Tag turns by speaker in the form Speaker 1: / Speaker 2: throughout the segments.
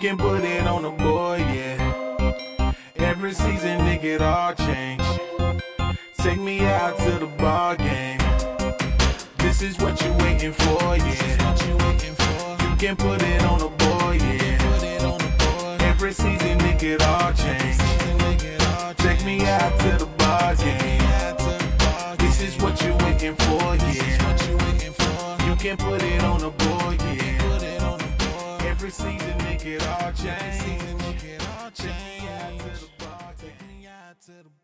Speaker 1: You can put it on the boy, yeah. Every season, nigga, it all change. Take me out to the ball game. This is what you waiting for, yeah. You can put it on the board, yeah. Every season, nigga, it all change. Take me out to the ball game. This is what you waiting for, yeah. You can put it on a boy, yeah. Every season, it all change. Take me out to the.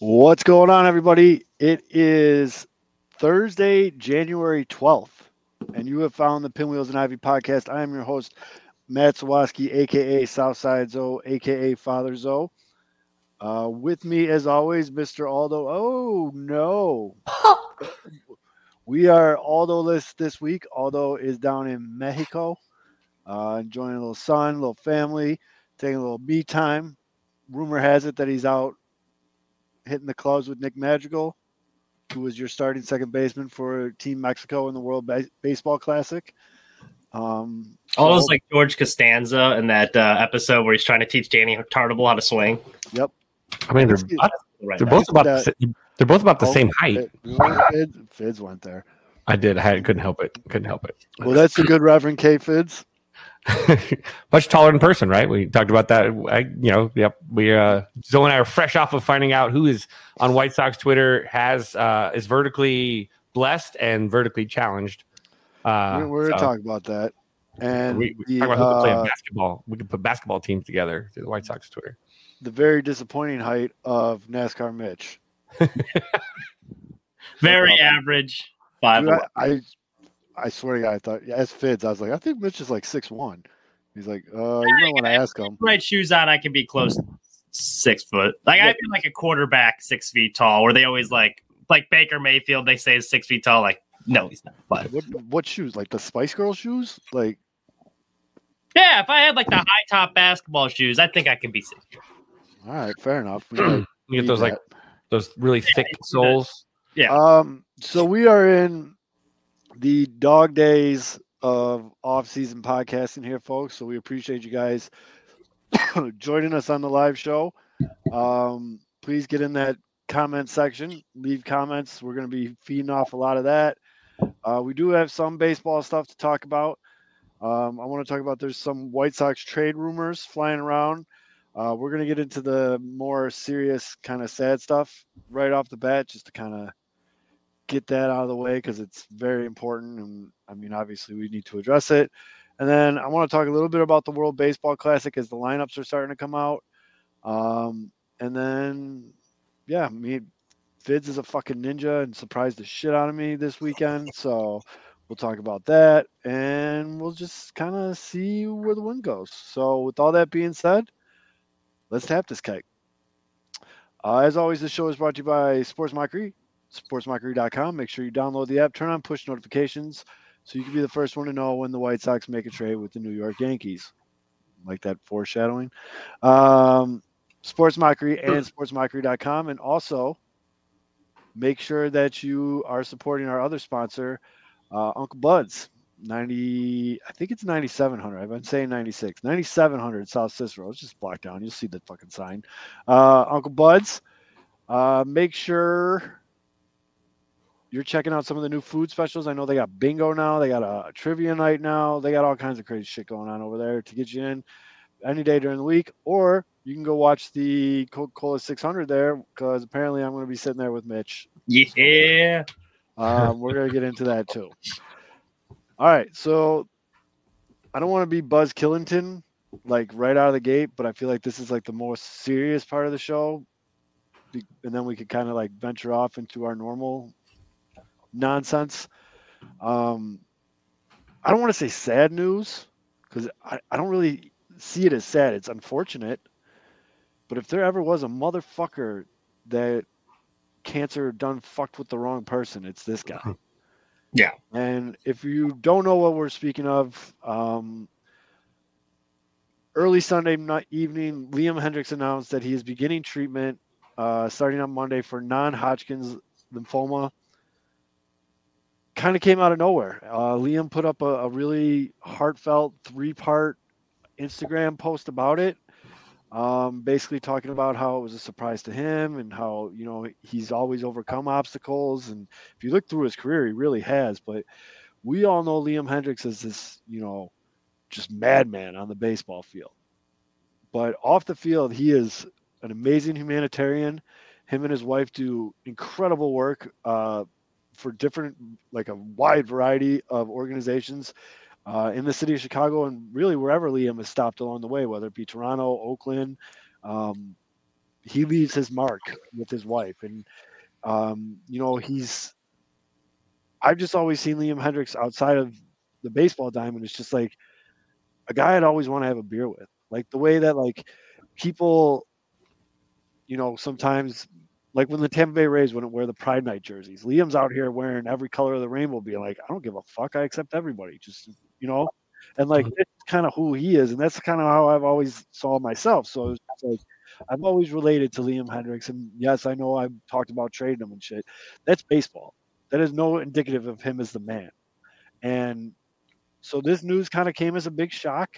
Speaker 2: What's going on, everybody? It is Thursday, January 12th, and you have found the Pinwheels and Ivy podcast. I am your host, Matt Sawaski, aka Southside Zoe, aka Father Zoe. Uh, with me, as always, Mr. Aldo. Oh, no. we are Aldo list this week. Aldo is down in Mexico, uh, enjoying a little sun, a little family, taking a little me time. Rumor has it that he's out hitting the clubs with Nick Madrigal, who was your starting second baseman for Team Mexico in the World Ba- Baseball Classic. Um,
Speaker 3: Almost
Speaker 2: so-
Speaker 3: like George Costanza in that uh, episode where he's trying to teach Danny Tartabull how to swing.
Speaker 2: yep.
Speaker 4: I mean, they're,
Speaker 2: Let's
Speaker 3: Right
Speaker 4: they're both about the,
Speaker 2: that-
Speaker 4: sa- they're both about the
Speaker 2: Oh,
Speaker 4: same height.
Speaker 2: Fid- Fids went there.
Speaker 4: I did. I couldn't help it. Couldn't help it.
Speaker 2: Well, that's the good Reverend K. Fids.
Speaker 4: Much taller in person, right? We talked about that. I, you know, yep. We uh, Zoe and I are fresh off of finding out who is on White Sox Twitter has uh, is vertically blessed and vertically challenged. Uh,
Speaker 2: we're we're
Speaker 4: so
Speaker 2: talking about that. And
Speaker 4: we, we
Speaker 2: the,
Speaker 4: talk about who
Speaker 2: uh,
Speaker 4: basketball. We can put basketball teams together through the White Sox Twitter.
Speaker 2: the very disappointing height of NASCAR Mitch.
Speaker 3: Very average. Five.
Speaker 2: Dude, I, I I swear to God, I thought yeah, as Fids, I was like, I think Mitch is like six one. He's like, uh, you might want to ask him.
Speaker 3: right shoes on, I can be close to six foot. Like I feel like a quarterback six feet tall, where they always like like Baker Mayfield, they say is six feet tall. Like, no, he's not. But
Speaker 2: What what shoes? Like the Spice Girl shoes? Like
Speaker 3: yeah, if I had like the high top basketball shoes, I think I can be six.
Speaker 2: all right, fair enough. We might
Speaker 4: You get
Speaker 2: need
Speaker 4: those like
Speaker 2: that.
Speaker 4: Those really thick soles.
Speaker 2: Um, so we are in the dog days of off-season podcasting here, folks. So we appreciate you guys joining us on the live show. Um, please get in that comment section, leave comments. We're going to be feeding off a lot of that. Uh, we do have some baseball stuff to talk about. Um, I want to talk about there's some White Sox trade rumors flying around. Uh, we're going to get into the more serious, kind of sad stuff right off the bat, just to kind of get that out of the way because it's very important. And I mean, obviously, we need to address it. And then I want to talk a little bit about the World Baseball Classic as the lineups are starting to come out. Um, and then, yeah, me, Fids is a fucking ninja and surprised the shit out of me this weekend. So we'll talk about that and we'll just kind of see where the wind goes. So, with all that being said, let's tap this kite. Uh, as always, this show is brought to you by Sports Mockery, sportsmockery.com. Make sure you download the app, turn on push notifications so you can be the first one to know when the White Sox make a trade with the New York Yankees. Like that foreshadowing. Um, Sports Mockery and sportsmockery.com. And also make sure that you are supporting our other sponsor, uh, Uncle Bud's. 90, I think it's 9700. I've been saying 96, 9700 South Cicero. It's just blocked down. You'll see the fucking sign. Uh, Uncle Bud's. Uh, make sure you're checking out some of the new food specials. I know they got bingo now. They got a, trivia night now. They got all kinds of crazy shit going on over there to get you in any day during the week. Or you can go watch the Coca Cola 600 there because apparently I'm going to be sitting there with Mitch.
Speaker 3: Yeah.
Speaker 2: Um, we're going to get into that too. All right. So I don't want to be Buzz Killington like right out of the gate, but I feel like this is like the most serious part of the show. And then we could kind of like venture off into our normal nonsense. Um, I don't want to say sad news because I, I don't really see it as sad. It's unfortunate. But if there ever was a motherfucker that cancer done fucked with the wrong person, it's this guy.
Speaker 3: Yeah.
Speaker 2: And if you don't know what we're speaking of, um, early Sunday night evening, Liam Hendriks announced that he is beginning treatment uh, starting on Monday for non-Hodgkin's lymphoma. Kind of came out of nowhere. Uh, Liam put up a, a really heartfelt three-part Instagram post about it, um, basically talking about how it was a surprise to him and how you know he's always overcome obstacles. And if you look through his career, he really has. But we all know Liam Hendriks as this, you know, just madman on the baseball field. But off the field, he is an amazing humanitarian. Him and his wife do incredible work uh, for different, like a wide variety of organizations uh, in the city of Chicago and really wherever Liam has stopped along the way, whether it be Toronto, Oakland. Um, he leaves his mark with his wife. And, um, you know, he's, I've just always seen Liam Hendriks outside of the baseball diamond. It's just like a guy I'd always want to have a beer with. Like the way that, like, people, you know, sometimes like when the Tampa Bay Rays wouldn't wear the Pride Night jerseys. Liam's out here wearing every color of the rainbow, being like, I don't give a fuck. I accept everybody. Just you know, and like
Speaker 4: Mhm.
Speaker 2: that's kind of who he is, and that's kind of how I've always saw myself. So it's like I'm always related to Liam Hendriks, and yes, I know I've talked about trading him and shit. That's baseball. That is no indicative of him as the man. And so this news kind of came as a big shock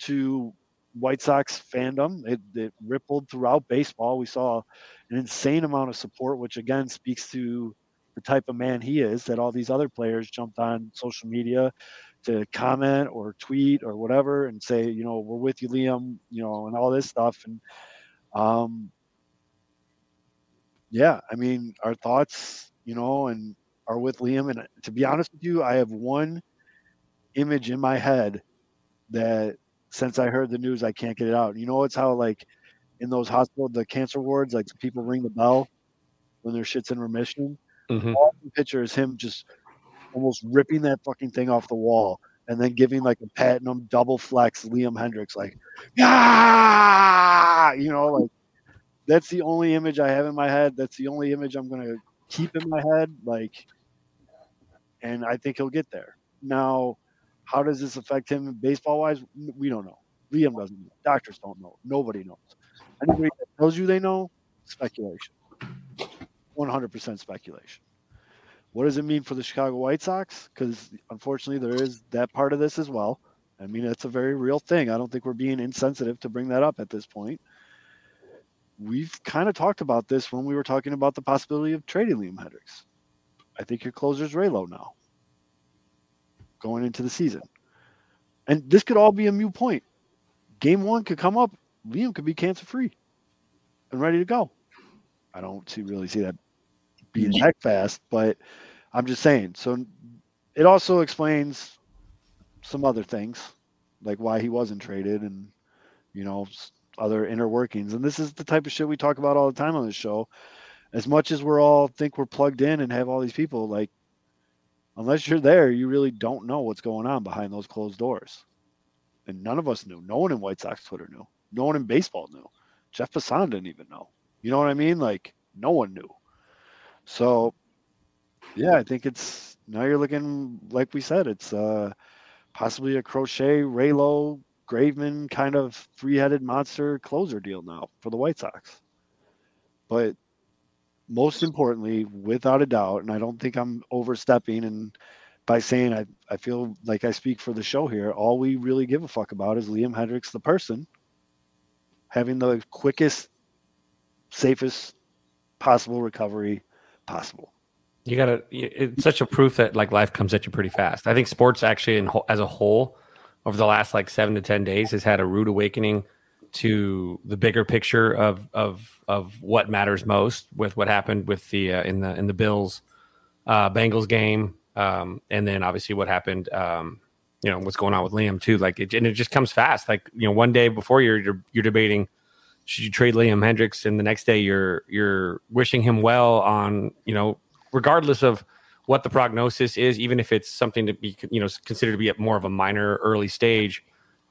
Speaker 2: to White Sox fandom. It, it rippled throughout baseball. We saw an insane amount of support, which again speaks to the type of man he is. That all these other players jumped on social media to comment or tweet or whatever and say, you know, we're with you, Liam, you know, and all this stuff. And um, yeah, I mean, our thoughts, you know, and are with Liam. And to be honest with you, I have one image in my head that since I heard the news, I can't get it out. You know, it's how like in those hospital, the cancer wards, like people ring the bell when their shit's in remission.
Speaker 4: Mhm.
Speaker 2: All I picture is him just almost ripping that fucking thing off the wall and then giving like a platinum double flex Liam Hendriks, like, yeah, you know, like that's the only image I have in my head. That's the only image I'm gonna keep in my head, like, and I think he'll get there. Now, how does this affect him baseball wise? We don't know. Liam doesn't know. Doctors don't know. Nobody knows. Anybody that tells you they know, speculation. 100% speculation. What does it mean for the Chicago White Sox? Because unfortunately, there is that part of this as well. I mean, it's a very real thing. I don't think we're being insensitive to bring that up at this point. We've kind of talked about this when we were talking about the possibility of trading Liam Hendriks. I think your closer's Raylo now, going into the season. And this could all be a mute point. Game one could come up, Liam could be cancer free and ready to go. I don't see really see that being that fast, but I'm just saying. So it also explains some other things, like why he wasn't traded, and you know other inner workings. And this is the type of shit we talk about all the time on this show. As much as we're all think we're plugged in and have all these people, like unless you're there, you really don't know what's going on behind those closed doors. And none of us knew. No one in White Sox Twitter knew. No one in baseball knew. Jeff Passan didn't even know. You know what I mean? Like no one knew. So yeah, I think it's now you're looking like we said, it's uh possibly a Crochet Raylo Graveman kind of three-headed monster closer deal now for the White Sox. But most importantly, without a doubt, and I don't think I'm overstepping and by saying I, I feel like I speak for the show here, all we really give a fuck about is Liam Hendriks, the person, having the quickest, safest possible recovery possible.
Speaker 4: You gotta. It's such a proof that like life comes at you pretty fast. I think sports actually, in, as a whole, over the last like seven to ten days, has had a rude awakening to the bigger picture of of of what matters most with what happened with the uh, in the in the Bills uh, Bengals game, um, and then obviously what happened. Um, you know what's going on with Liam too. Like it, and it just comes fast. Like you know, one day before you're you're, you're debating should you trade Liam Hendriks, and the next day you're you're wishing him well on you know regardless of what the prognosis is, even if it's something to be you know considered to be at more of a minor early stage,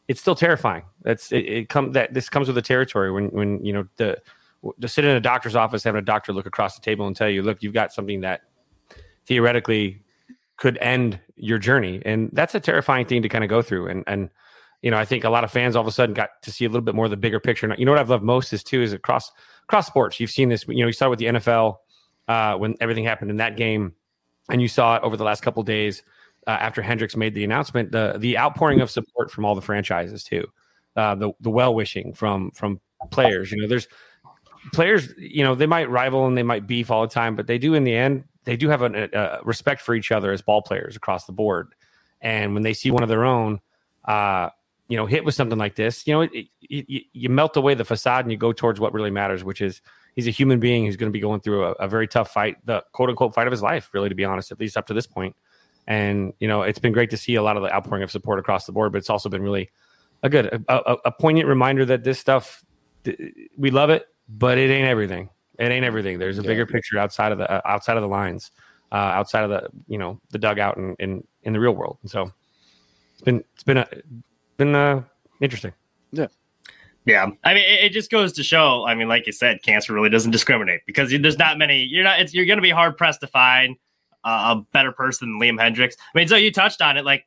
Speaker 4: it's still terrifying. That's it, it come that this comes with the territory when when you know the to sit in a doctor's office having a doctor look across the table and tell you, look, you've got something that theoretically could end your journey, and that's a terrifying thing to kind of go through. And and you know, I think a lot of fans all of a sudden got to see a little bit more of the bigger picture. You know what I've loved most is too is across across sports. You've seen this. You know, you saw with the NFL uh, when everything happened in that game, and you saw it over the last couple days uh, after Hendriks made the announcement. The the outpouring of support from all the franchises too, uh, the the well wishing from from players. You know, there's players. You know, they might rival and they might beef all the time, but they do in the end they do have a, a respect for each other as ball players across the board. And when they see one of their own, uh, you know, hit with something like this, you know, it, it, you melt away the facade and you go towards what really matters, which is he's a human being who's going to be going through a, a, very tough fight, the quote unquote fight of his life, really, to be honest, at least up to this point. And, you know, it's been great to see a lot of the outpouring of support across the board, but it's also been really a good, a, a, a poignant reminder that this stuff, we love it, but it ain't everything. It ain't everything. There's a yeah. bigger picture outside of the uh, outside of the lines, uh, outside of the you know the dugout and in, in the real world. And so it's been it's been a, been uh, interesting.
Speaker 2: Yeah.
Speaker 3: Yeah, I mean, it, it, just goes to show. I mean, like you said, cancer really doesn't discriminate because there's not many. You're not. It's, you're going to be hard pressed to find uh, a better person than Liam Hendriks. I mean, so you touched on it. Like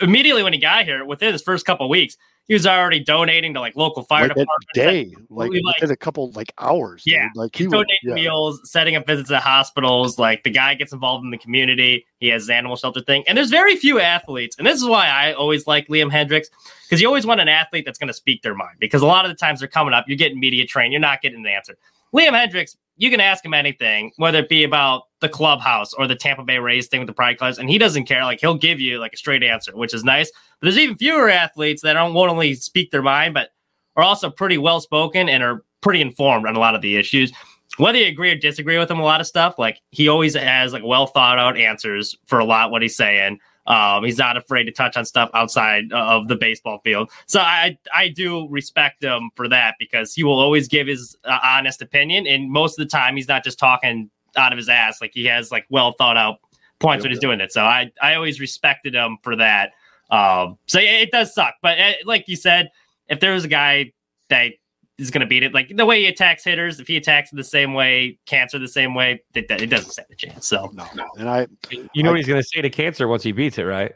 Speaker 3: immediately when he got here, within his first couple weeks, he was already donating to like local fire
Speaker 2: like
Speaker 3: departments.
Speaker 2: day, like, like within a couple like hours.
Speaker 3: Yeah,
Speaker 2: dude. like
Speaker 3: he he's donating yeah. meals, setting up visits at hospitals. Like the guy gets involved in the community. He has his animal shelter thing, and there's very few athletes, and this is why I always like Liam Hendriks because you always want an athlete that's going to speak their mind. Because a lot of the times they're coming up, you're getting media trained, you're not getting the answer. Liam Hendriks, you can ask him anything, whether it be about the clubhouse or the Tampa Bay Rays thing with the Pride Clubs, and he doesn't care. Like he'll give you like a straight answer, which is nice. But there's even fewer athletes that don't won't only speak their mind, but are also pretty well spoken and are pretty informed on a lot of the issues. Whether you agree or disagree with him, a lot of stuff, like he always has like well thought out answers for a lot what he's saying. Um, he's not afraid to touch on stuff outside of the baseball field. So I I do respect him for that because he will always give his uh, honest opinion, and most of the time he's not just talking out of his ass. Like he has like well thought out points when he's doing it. So I I always respected him for that. Um, so it, it does suck, but uh, like you said, if there was a guy that is going to beat it. Like the way he attacks hitters, if he attacks the same way, cancer the same way, it, it doesn't stand a chance. So,
Speaker 2: no, no. And I,
Speaker 4: you know I, what he's going to say to cancer once he beats it, right?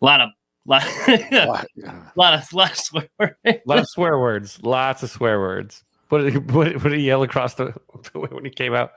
Speaker 3: A lot of, lot, lot, lot of, lot of swear words.
Speaker 4: lot of swear words. Lots of swear words. What did he, what did, what did he yell across the, the way when he came out?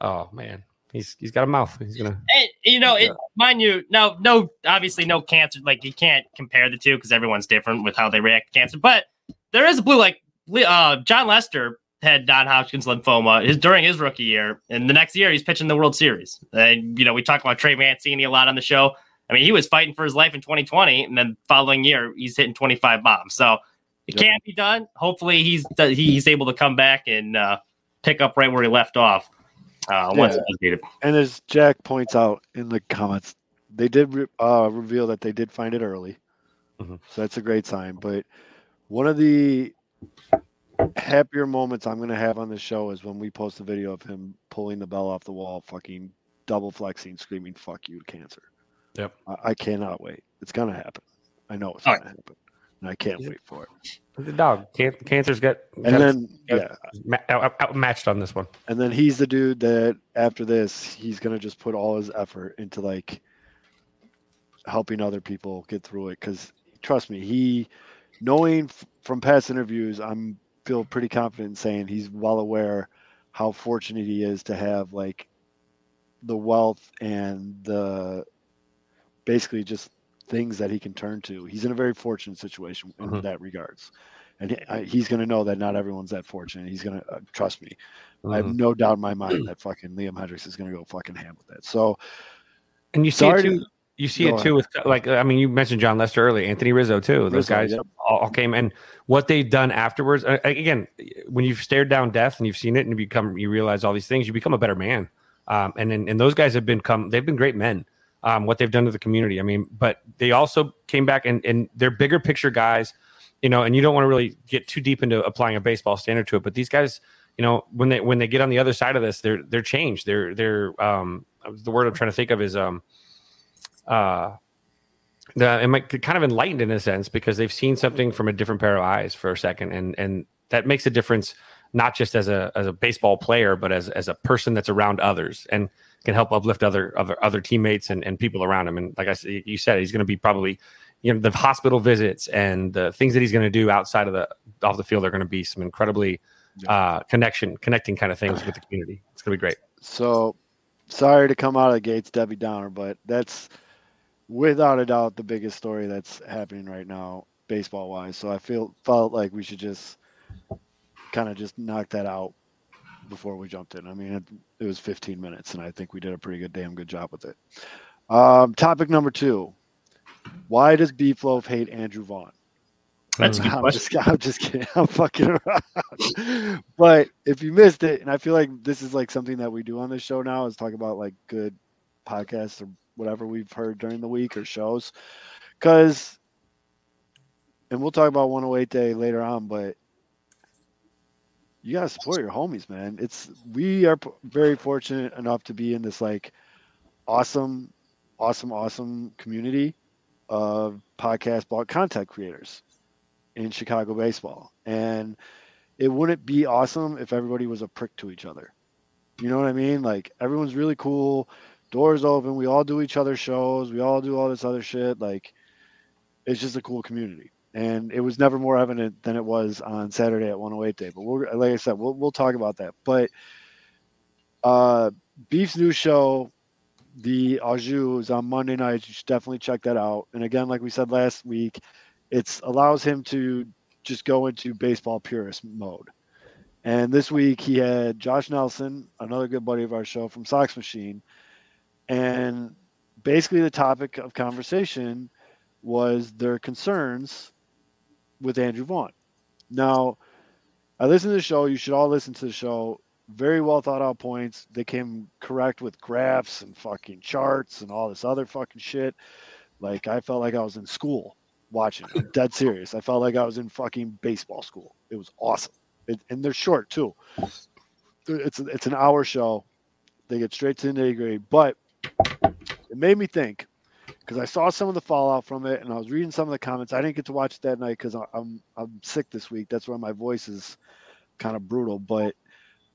Speaker 4: Oh man, he's he's got a mouth. He's gonna.
Speaker 3: And, you know, it, mind you, no, no, obviously no cancer. Like you can't compare the two because everyone's different with how they react to cancer. But there is a blue like uh, Jon Lester had non-Hodgkin's lymphoma his, during his rookie year, and the next year he's pitching the World Series. And you know, we talk about Trey Mancini a lot on the show. I mean, he was fighting for his life in 2020, and then following year he's hitting 25 bombs. So it yep. can be done. Hopefully, he's he's able to come back and uh, pick up right where he left off. Uh, once
Speaker 2: yeah. And as Jack points out in the comments, they did re- uh, reveal that they did find it early, mm-hmm. so that's a great sign. But one of the happier moments I'm going to have on the show is when we post a video of him pulling the bell off the wall, fucking double flexing, screaming "fuck you" to cancer.
Speaker 4: Yep.
Speaker 2: I, I cannot wait. It's going to happen. I know it's going to happen, and I can't wait for it.
Speaker 4: The dog. Can- cancer's got.
Speaker 2: And then got
Speaker 4: yeah, outmatched on this one.
Speaker 2: And then he's the dude that after this, he's going to just put all his effort into like helping other people get through it. Because trust me, he knowing f- from past interviews, I'm feel pretty confident in saying he's well aware how fortunate he is to have like the wealth and the basically just things that he can turn to. He's in a very fortunate situation in mm-hmm. that regards. And he, I, he's going to know that not everyone's that fortunate. He's going to uh, trust me. Mm-hmm. I have mm-hmm. no doubt in my mind that fucking Liam Hendriks is going to go fucking ham with that. So,
Speaker 4: and you see it too. You see it too with like I mean you mentioned Jon Lester early, Anthony Rizzo too. Those Rizzo, guys yep. all came and what they've done afterwards. Again, when you've stared down death and you've seen it and you become you realize all these things, you become a better man. Um, and and those guys have been come they've been great men. Um, what they've done to the community. I mean, but they also came back and and they're bigger picture guys, you know. And you don't want to really get too deep into applying a baseball standard to it, but these guys, you know, when they when they get on the other side of this, they're they're changed. They're they're um, the word I'm trying to think of is um uh the might kind of enlightened in a sense because they've seen something from a different pair of eyes for a second and and that makes a difference not just as a as a baseball player but as as a person that's around others and can help uplift other other other teammates and, and people around him. And like I said you said he's going to be probably you know the hospital visits and the things that he's going to do outside of the off the field are going to be some incredibly uh connection connecting kind of things with the community. It's going to be great.
Speaker 2: So, sorry to come out of the gates, Debbie Downer, but that's without a doubt the biggest story that's happening right now, baseball wise. So I feel felt like we should just kind of just knock that out before we jumped in. I mean, it, it was 15 minutes, and I think we did a pretty good, damn good job with it. Um, topic number two: Why does Beef Loaf hate Andrew Vaughn?
Speaker 3: That's
Speaker 2: I'm just, I'm just kidding. I'm fucking around. but if you missed it, and I feel like this is like something that we do on this show now is talk about like good podcasts or whatever we've heard during the week or shows. Because, and we'll talk about 108 Day later on, but you gotta support your homies, man. It's we are p- very fortunate enough to be in this like awesome, awesome, awesome community of podcast blog content creators in Chicago baseball. And it wouldn't be awesome if everybody was a prick to each other. You know what I mean? Like everyone's really cool, doors open, we all do each other's shows, we all do all this other shit. Like it's just a cool community. And it was never more evident than it was on Saturday at 108 Day. But we'll, like I said, we'll, we'll talk about that. But uh, Beef's new show, the Jus, is on Monday nights. You should definitely check that out. And again, like we said last week, it allows him to just go into baseball purist mode. And this week he had Josh Nelson, another good buddy of our show from Sox Machine. And basically the topic of conversation was their concerns with Andrew Vaughn. Now, I listened to the show. You should all listen to the show. Very well thought out points. They came correct with graphs and fucking charts and all this other fucking shit. Like I felt like I was in school watching. I'm dead serious. I felt like I was in fucking baseball school. It was awesome. It, and they're short too. It's it's an hour show. They get straight to the nitty gritty. But it made me think because I saw some of the fallout from it, and I was reading some of the comments. I didn't get to watch it that night because I'm I'm sick this week. That's why my voice is kind of brutal. But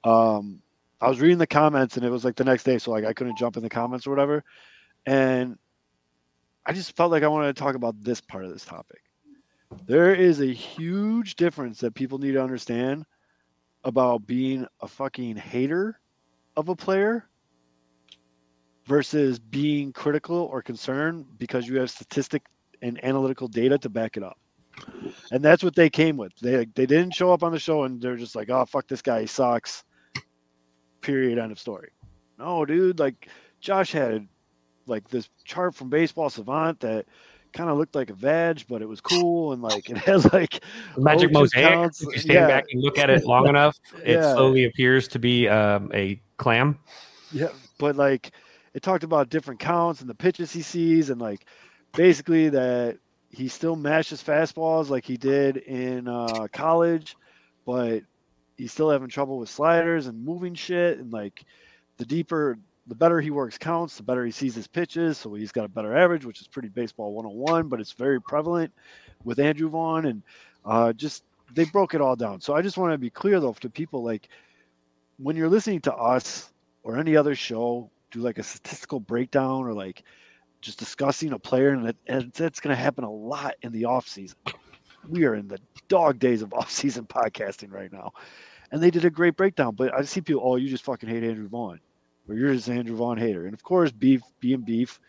Speaker 2: um, I was reading the comments, and it was like the next day, so like I couldn't jump in the comments or whatever. And I just felt like I wanted to talk about this part of this topic. There is a huge difference that people need to understand about being a fucking hater of a player versus being critical or concerned because you have statistic and analytical data to back it up. And that's what they came with. They they didn't show up on the show and they're just like, "Oh, fuck this guy, he sucks." Period end of story. No, dude, like Josh had like this chart from Baseball Savant that kind of looked like a veg, but it was cool and like it has like
Speaker 4: magic
Speaker 2: O2
Speaker 4: mosaic
Speaker 2: counts.
Speaker 4: if you stand
Speaker 2: Yeah.
Speaker 4: back and look at it long enough it
Speaker 2: Yeah.
Speaker 4: slowly appears to be um, a clam
Speaker 2: Yeah, but like it talked about different counts and the pitches he sees, and like basically that he still mashes fastballs like he did in uh, college, but he's still having trouble with sliders and moving shit. And like the deeper, the better he works counts, the better he sees his pitches. So he's got a better average, which is pretty baseball 101, but it's very prevalent with Andrew Vaughn. And uh, just they broke it all down. So I just want to be clear though to people like when you're listening to us or any other show do like a statistical breakdown or like just discussing a player and, and that's going to happen a lot in the off season. We are in the dog days of off season podcasting right now and they did a great breakdown but i see people oh you just fucking hate andrew vaughn. Or you're just an andrew vaughn hater and of course beef being beef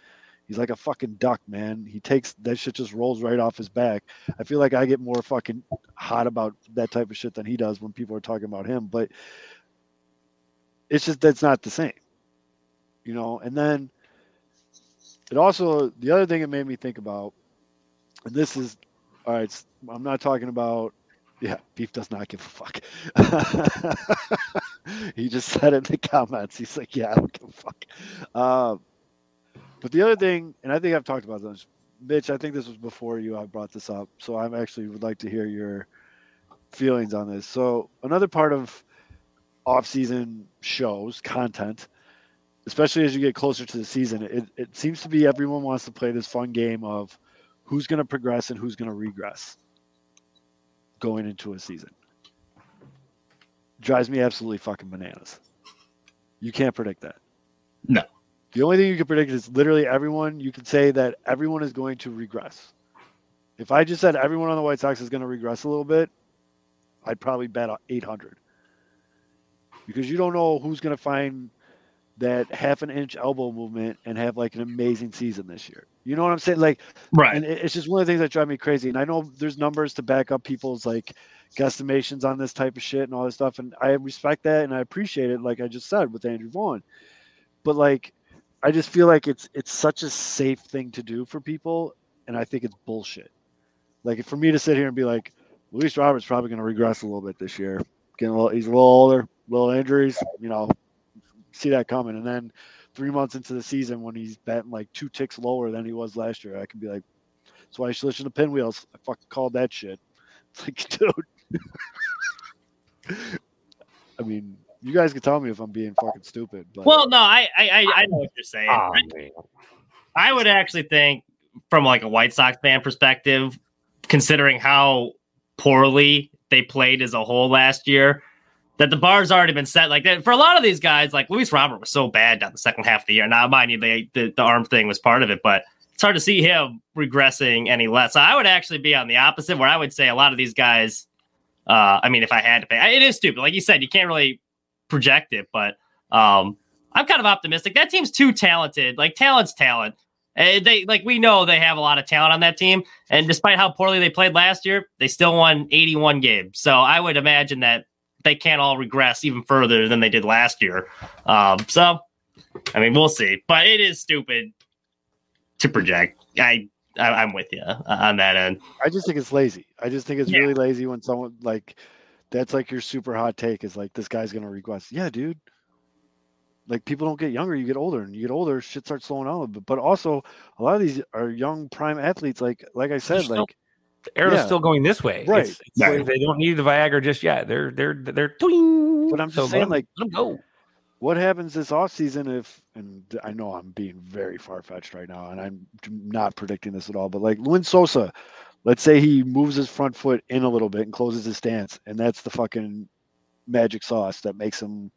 Speaker 2: he's like a fucking duck man. He takes that shit just rolls right off his back. I feel like i get more fucking hot about that type of shit than he does when people are talking about him but it's just that's not the same you know and then it also the other thing it made me think about and this is all right, I'm not talking about yeah beef does not give a fuck. He just said in the comments. He's like yeah i don't give a fuck. Um, but the other thing and i think i've talked about this mitch i think this was before you i brought this up so i'm actually would like to hear your feelings on this. So another part of off-season shows content especially as you get closer to the season, it, it seems to be everyone wants to play this fun game of who's going to progress and who's going to regress going into a season. Drives me absolutely fucking bananas. You can't predict that.
Speaker 3: No.
Speaker 2: The only thing you can predict is literally everyone. You can say that everyone is going to regress. If I just said everyone on the White Sox is going to regress a little bit, I'd probably bet 800 because you don't know who's going to find that half an inch elbow movement and have like an amazing season this year. You know what I'm saying? Like,
Speaker 3: Right.
Speaker 2: and it's just one of the things that drive me crazy. And I know there's numbers to back up people's like guesstimations on this type of shit and all this stuff. And I respect that and I appreciate it, like I just said with Andrew Vaughn. But like, I just feel like it's it's such a safe thing to do for people, and I think it's bullshit. Like for me to sit here and be like, Luis Roberts probably going to regress a little bit this year. Getting a little, he's a little older, little injuries, you know, see that coming. And then three months into the season, when he's batting like two ticks lower than he was last year, I can be like, that's why you should listen to Pinwheels. I fucking called that shit. It's like, dude. I mean, you guys can tell me if I'm being fucking stupid, but
Speaker 3: Well, no, I I I, I know what you're saying.
Speaker 4: Oh,
Speaker 3: I. I would actually think, from like a White Sox fan perspective, considering how poorly they played as a whole last year, that the bar's already been set. Like that for a lot of these guys, like Luis Robert was so bad down the second half of the year. Now, mind you, they, the the arm thing was part of it, but it's hard to see him regressing any less. So I would actually be on the opposite, where I would say a lot of these guys. Uh, I mean, if I had to pay, it is stupid. Like you said, you can't really project it, but um, I'm kind of optimistic. That team's too talented. Like talent's talent. Uh, they like we know they have a lot of talent on that team, and despite how poorly they played last year, they still won 81 games. So I would imagine that they can't all regress even further than they did last year. Um, so I mean, we'll see, but it is stupid to project. I, I I'm with you on that end.
Speaker 2: I just think it's lazy. I just think it's
Speaker 3: Yeah.
Speaker 2: really lazy when someone like that's like your super hot take is like this guy's gonna regress. Yeah, dude. Like people don't get younger, you get older, and you get older, shit starts slowing down bit. But also, a lot of these are young prime athletes. Like, like I said, like
Speaker 4: The arrow's
Speaker 2: Yeah.
Speaker 4: still going this way.
Speaker 2: Right.
Speaker 4: It's- it's like
Speaker 3: Right.
Speaker 4: they don't need the Viagra just yet. They're they're they're. Twing.
Speaker 2: But I'm just
Speaker 4: So let
Speaker 2: saying,
Speaker 4: 'em-
Speaker 2: like-
Speaker 4: let 'em go.
Speaker 2: what happens this offseason if and I know I'm being very far fetched right now, and I'm not predicting this at all, but like Lenyn Sosa, let's say he moves his front foot in a little bit and closes his stance, and that's the fucking magic sauce that makes him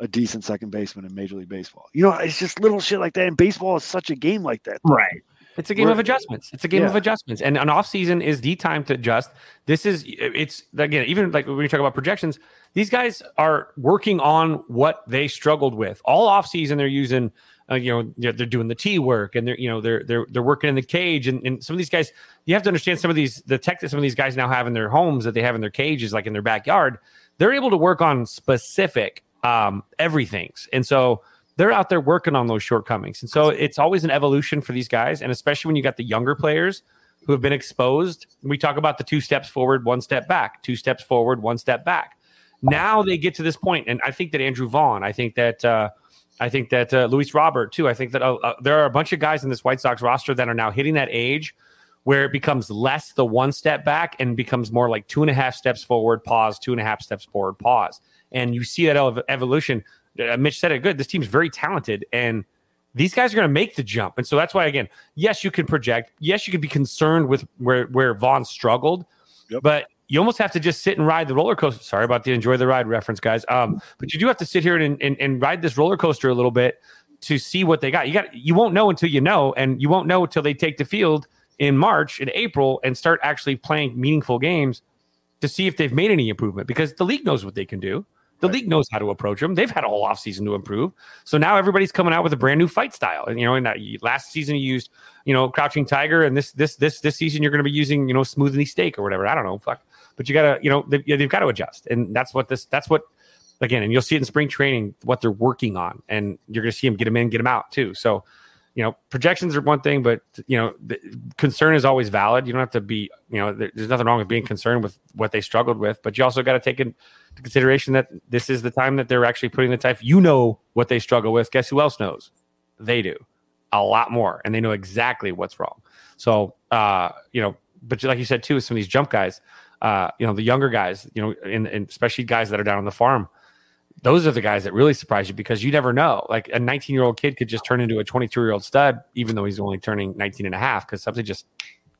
Speaker 2: a decent second baseman in Major League Baseball. You know, it's just little shit like that. And baseball is such a game like that.
Speaker 3: Right.
Speaker 4: It's a game
Speaker 2: We're-
Speaker 4: of adjustments. It's a game of adjustments, and an off season is the time to adjust. This is it's again even like when you talk about projections, these guys are working on what they struggled with all off season. They're using, uh, you know, they're, they're doing the T work, and they're you know they're they're they're working in the cage, and, and some of these guys, you have to understand some of these the tech that some of these guys now have in their homes that they have in their cages, like in their backyard. They're able to work on specific um, everything's, and so they're out there working on those shortcomings. And so it's always an evolution for these guys. And especially when you got the younger players who have been exposed. We talk about the two steps forward, one step back, two steps forward, one step back. Now they get to this point, and I think that Andrew Vaughn, I think that uh, I think that uh, Luis Robert too. I think that uh, uh, there are a bunch of guys in this White Sox roster that are now hitting that age where it becomes less the one step back and becomes more like two and a half steps forward, pause, two and a half steps forward, pause. And you see that ev- evolution uh, Mitch said it good. This team's very talented, and these guys are going to make the jump. And so that's why, again, yes, you can project. Yes, you can be concerned with where where Vaughn struggled,
Speaker 2: Yep.
Speaker 4: but you almost have to just sit and ride the roller coaster. Sorry about the enjoy the ride reference, guys. Um, but you do have to sit here and, and and ride this roller coaster a little bit to see what they got. You got you won't know until you know, and you won't know until they take the field in March in April and start actually playing meaningful games to see if they've made any improvement because the league knows what they can do. The
Speaker 2: Right.
Speaker 4: league knows how to approach them. They've had a whole offseason to improve. So now everybody's coming out with a brand new fight style. And you know, in that last season you used, you know, crouching tiger, and this this this this season you're going to be using, you know, smoothly steak or whatever. I don't know, fuck. But you gotta, you know, they, yeah, they've got to adjust, and that's what this. That's what again, and you'll see it in spring training what they're working on, and you're going to see them get them in, get them out too. So, you know, projections are one thing, but you know, concern is always valid. You don't have to be, you know, there, there's nothing wrong with being concerned with what they struggled with, but you also got to take into consideration that this is the time that they're actually putting the type. You know what they struggle with. Guess who else knows? They do a lot more, and they know exactly what's wrong. So, uh, you know, but like you said too, with some of these jump guys, uh, you know, the younger guys, you know, and, and especially guys that are down on the farm, those are the guys that really surprise you because you never know. Like a 19 year old kid could just turn into a 22 year old stud, even though he's only turning 19 and a half because something just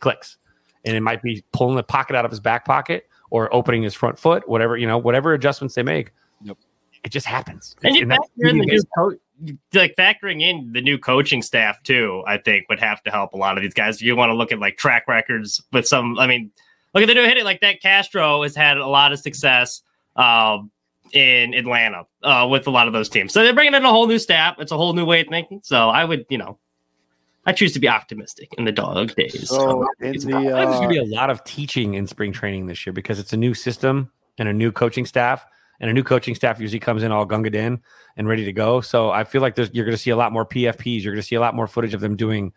Speaker 4: clicks. And it might be pulling the pocket out of his back pocket or opening his front foot, whatever, you know, whatever adjustments they make.
Speaker 2: Yep.
Speaker 4: It just happens.
Speaker 3: And you
Speaker 4: And
Speaker 3: factor in the new coach, like factoring in the new coaching staff too. I think would have to help a lot of these guys. You want to look at like track records with some. I mean, look at the new hit it like that. Castro has had a lot of success um, in Atlanta uh, with a lot of those teams. So they're bringing in a whole new staff. It's a whole new way of thinking. So I would, you know, I choose to be optimistic in the dog days.
Speaker 2: So in
Speaker 4: It's
Speaker 2: the
Speaker 4: probably- there's going to be
Speaker 2: uh,
Speaker 4: a lot of teaching in spring training this year because it's a new system and a new coaching staff. And a new coaching staff usually comes in all gunged in and ready to go. So I feel like there's, you're going to see a lot more PFPs. You're going to see a lot more footage of them doing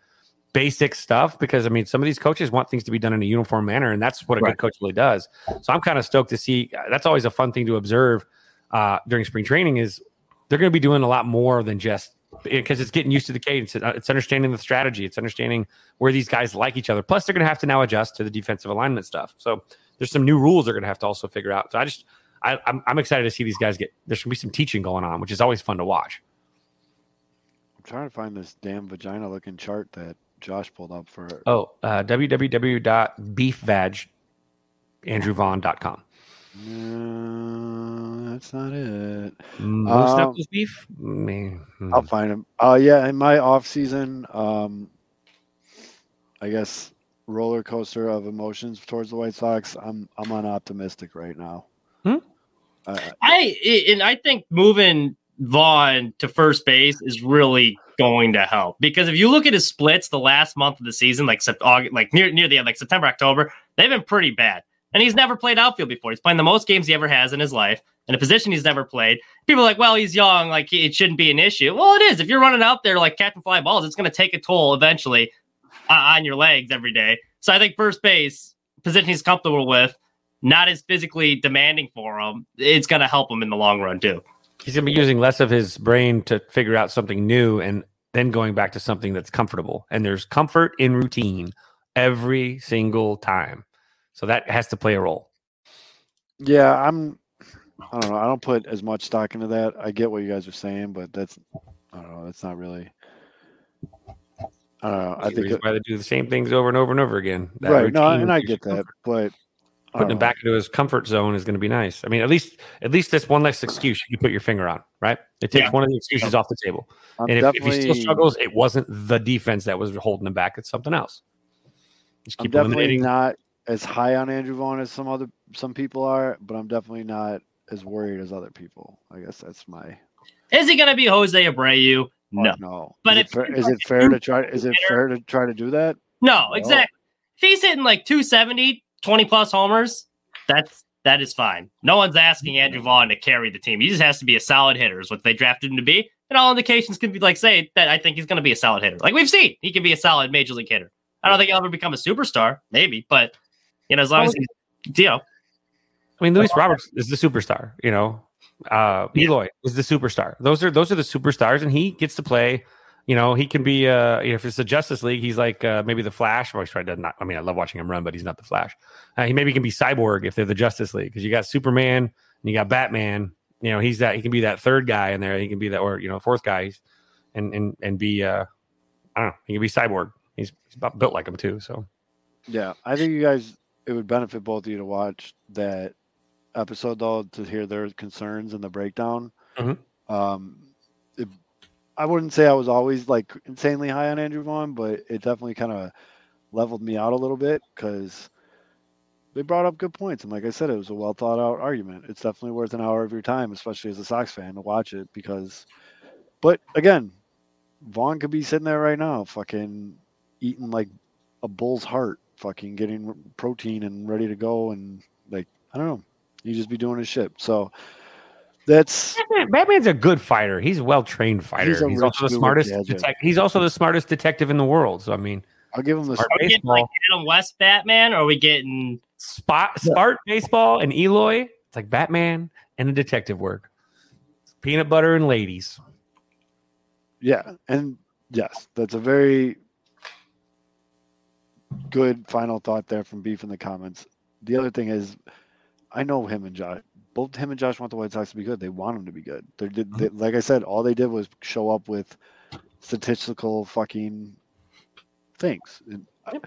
Speaker 4: basic stuff because I mean, some of these coaches want things to be done in a uniform manner, and that's what a
Speaker 3: Right.
Speaker 4: good coach really does. So I'm kind of stoked to see. That's always a fun thing to observe uh, during spring training. Is they're going to be doing a lot more than just because it's getting used to the cadence. It's understanding the strategy. It's understanding where these guys like each other. Plus, they're going to have to now adjust to the defensive alignment stuff. So there's some new rules they're going to have to also figure out. So I just, I, I'm, I'm excited to see these guys get. There's going to be some teaching going on, which is always fun to watch.
Speaker 2: I'm trying to find this damn vagina looking chart that Josh pulled up for
Speaker 4: Oh, uh, www.beefvag.andrewvaughn.com.
Speaker 2: No, that's not it.
Speaker 4: Moose
Speaker 2: Um,
Speaker 4: knuckles beef. Man, hmm.
Speaker 2: I'll find him. Uh yeah, in my off season, um I guess roller coaster of emotions towards the White Sox. I'm I'm unoptimistic right now.
Speaker 4: Hmm?
Speaker 2: Uh,
Speaker 3: I and I think moving Vaughn to first base is really going to help because if you look at his splits the last month of the season, like August, like near near the end, like September, October, they've been pretty bad. And he's never played outfield before. He's playing the most games he ever has in his life in a position he's never played. People are like, well, he's young, like it shouldn't be an issue. Well, it is. If you're running out there like catching fly balls, it's going to take a toll eventually uh, on your legs every day. So I think first base position he's comfortable with, not as physically demanding for him, it's going to help him in the long run too.
Speaker 4: He's going to be using less of his brain to figure out something new and then going back to something that's comfortable. And there's comfort in routine every single time. So that has to play a role.
Speaker 2: yeah, I'm I don't know. I don't put as much stock into that. I get what you guys are saying, but that's I don't know, that's not really I don't know. I
Speaker 4: I
Speaker 2: think it-
Speaker 4: why they do the same things over and over and over again. That
Speaker 2: right. No, and I get that,
Speaker 4: comfort.
Speaker 2: but
Speaker 4: Putting him back into his comfort zone is going to be nice. I mean, at least at least that's one less excuse you can put your finger on, right? It takes
Speaker 3: Yeah.
Speaker 4: one of the excuses off the table.
Speaker 2: I'm
Speaker 4: and if, if he still struggles, it wasn't the defense that was holding him back. It's something else. Just
Speaker 2: I'm
Speaker 4: keep
Speaker 2: definitely
Speaker 4: eliminating.
Speaker 2: not as high on Andrew Vaughn as some other some people are, but I'm definitely not as worried as other people. I guess that's my
Speaker 3: Is he going to be Jose Abreu? Oh, no,
Speaker 2: no.
Speaker 3: But
Speaker 2: is it, fair, is it fair to try? Is it fair to try to do that?
Speaker 3: no,
Speaker 2: No.
Speaker 3: exactly. If he's hitting like 270, 20 plus homers, that's that is fine. No one's asking Andrew Vaughn to carry the team. He just has to be a solid hitter, is what they drafted him to be. And all indications could be like say that I think he's going to be a solid hitter. Like we've seen, he can be a solid major league hitter. I don't think he'll ever become a superstar, maybe, but you know, as long as he's, you know,
Speaker 4: I mean, Luis Roberts is the superstar. You know, uh,
Speaker 3: Yeah.
Speaker 4: Eloy is the superstar. Those are those are the superstars, and he gets to play. You know, he can be. Uh, you know, if it's the Justice League, he's like uh, maybe the Flash. Well, he's probably not. I mean, I love watching him run, but he's not the Flash. Uh, he maybe can be Cyborg if they're the Justice League because you got Superman and you got Batman. You know, he's that. He can be that third guy in there. He can be that, or you know, fourth guy, he's, and and and be. Uh, I don't know. He can be Cyborg. He's, he's about built like him too. So
Speaker 2: Yeah, I think you guys. It would benefit both of you to watch that episode though to hear their concerns and the breakdown.
Speaker 4: Mhm.
Speaker 2: Um, it, I wouldn't say I was always like insanely high on Andrew Vaughn, but it definitely kind of leveled me out a little bit because they brought up good points. And like I said, it was a well thought out argument. It's definitely worth an hour of your time, especially as a Sox fan, to watch it because. But again, Vaughn could be sitting there right now, fucking eating like a bull's heart, fucking getting protein and ready to go, and like I don't know, he just be doing his shit. So that's
Speaker 4: Batman, Batman's a good fighter. He's a well trained fighter.
Speaker 2: He's
Speaker 4: He's, also the smartest.
Speaker 2: with
Speaker 4: detec- he's also the smartest detective in the world. So I mean,
Speaker 2: I'll give him the.
Speaker 4: Smart
Speaker 3: are we getting like
Speaker 4: baseball.
Speaker 3: Adam West Batman, or are we getting
Speaker 4: spot Spart baseball and Eloy. It's like Batman and the detective work. Peanut butter and ladies.
Speaker 2: Yeah, and yes, that's a very good final thought there from Beef in the comments. The other thing is, I know him and Josh both him and Josh want the White Sox to be good. They want them to be good. They did, they, mm-hmm. like I said, all they did was show up with statistical fucking things. And I-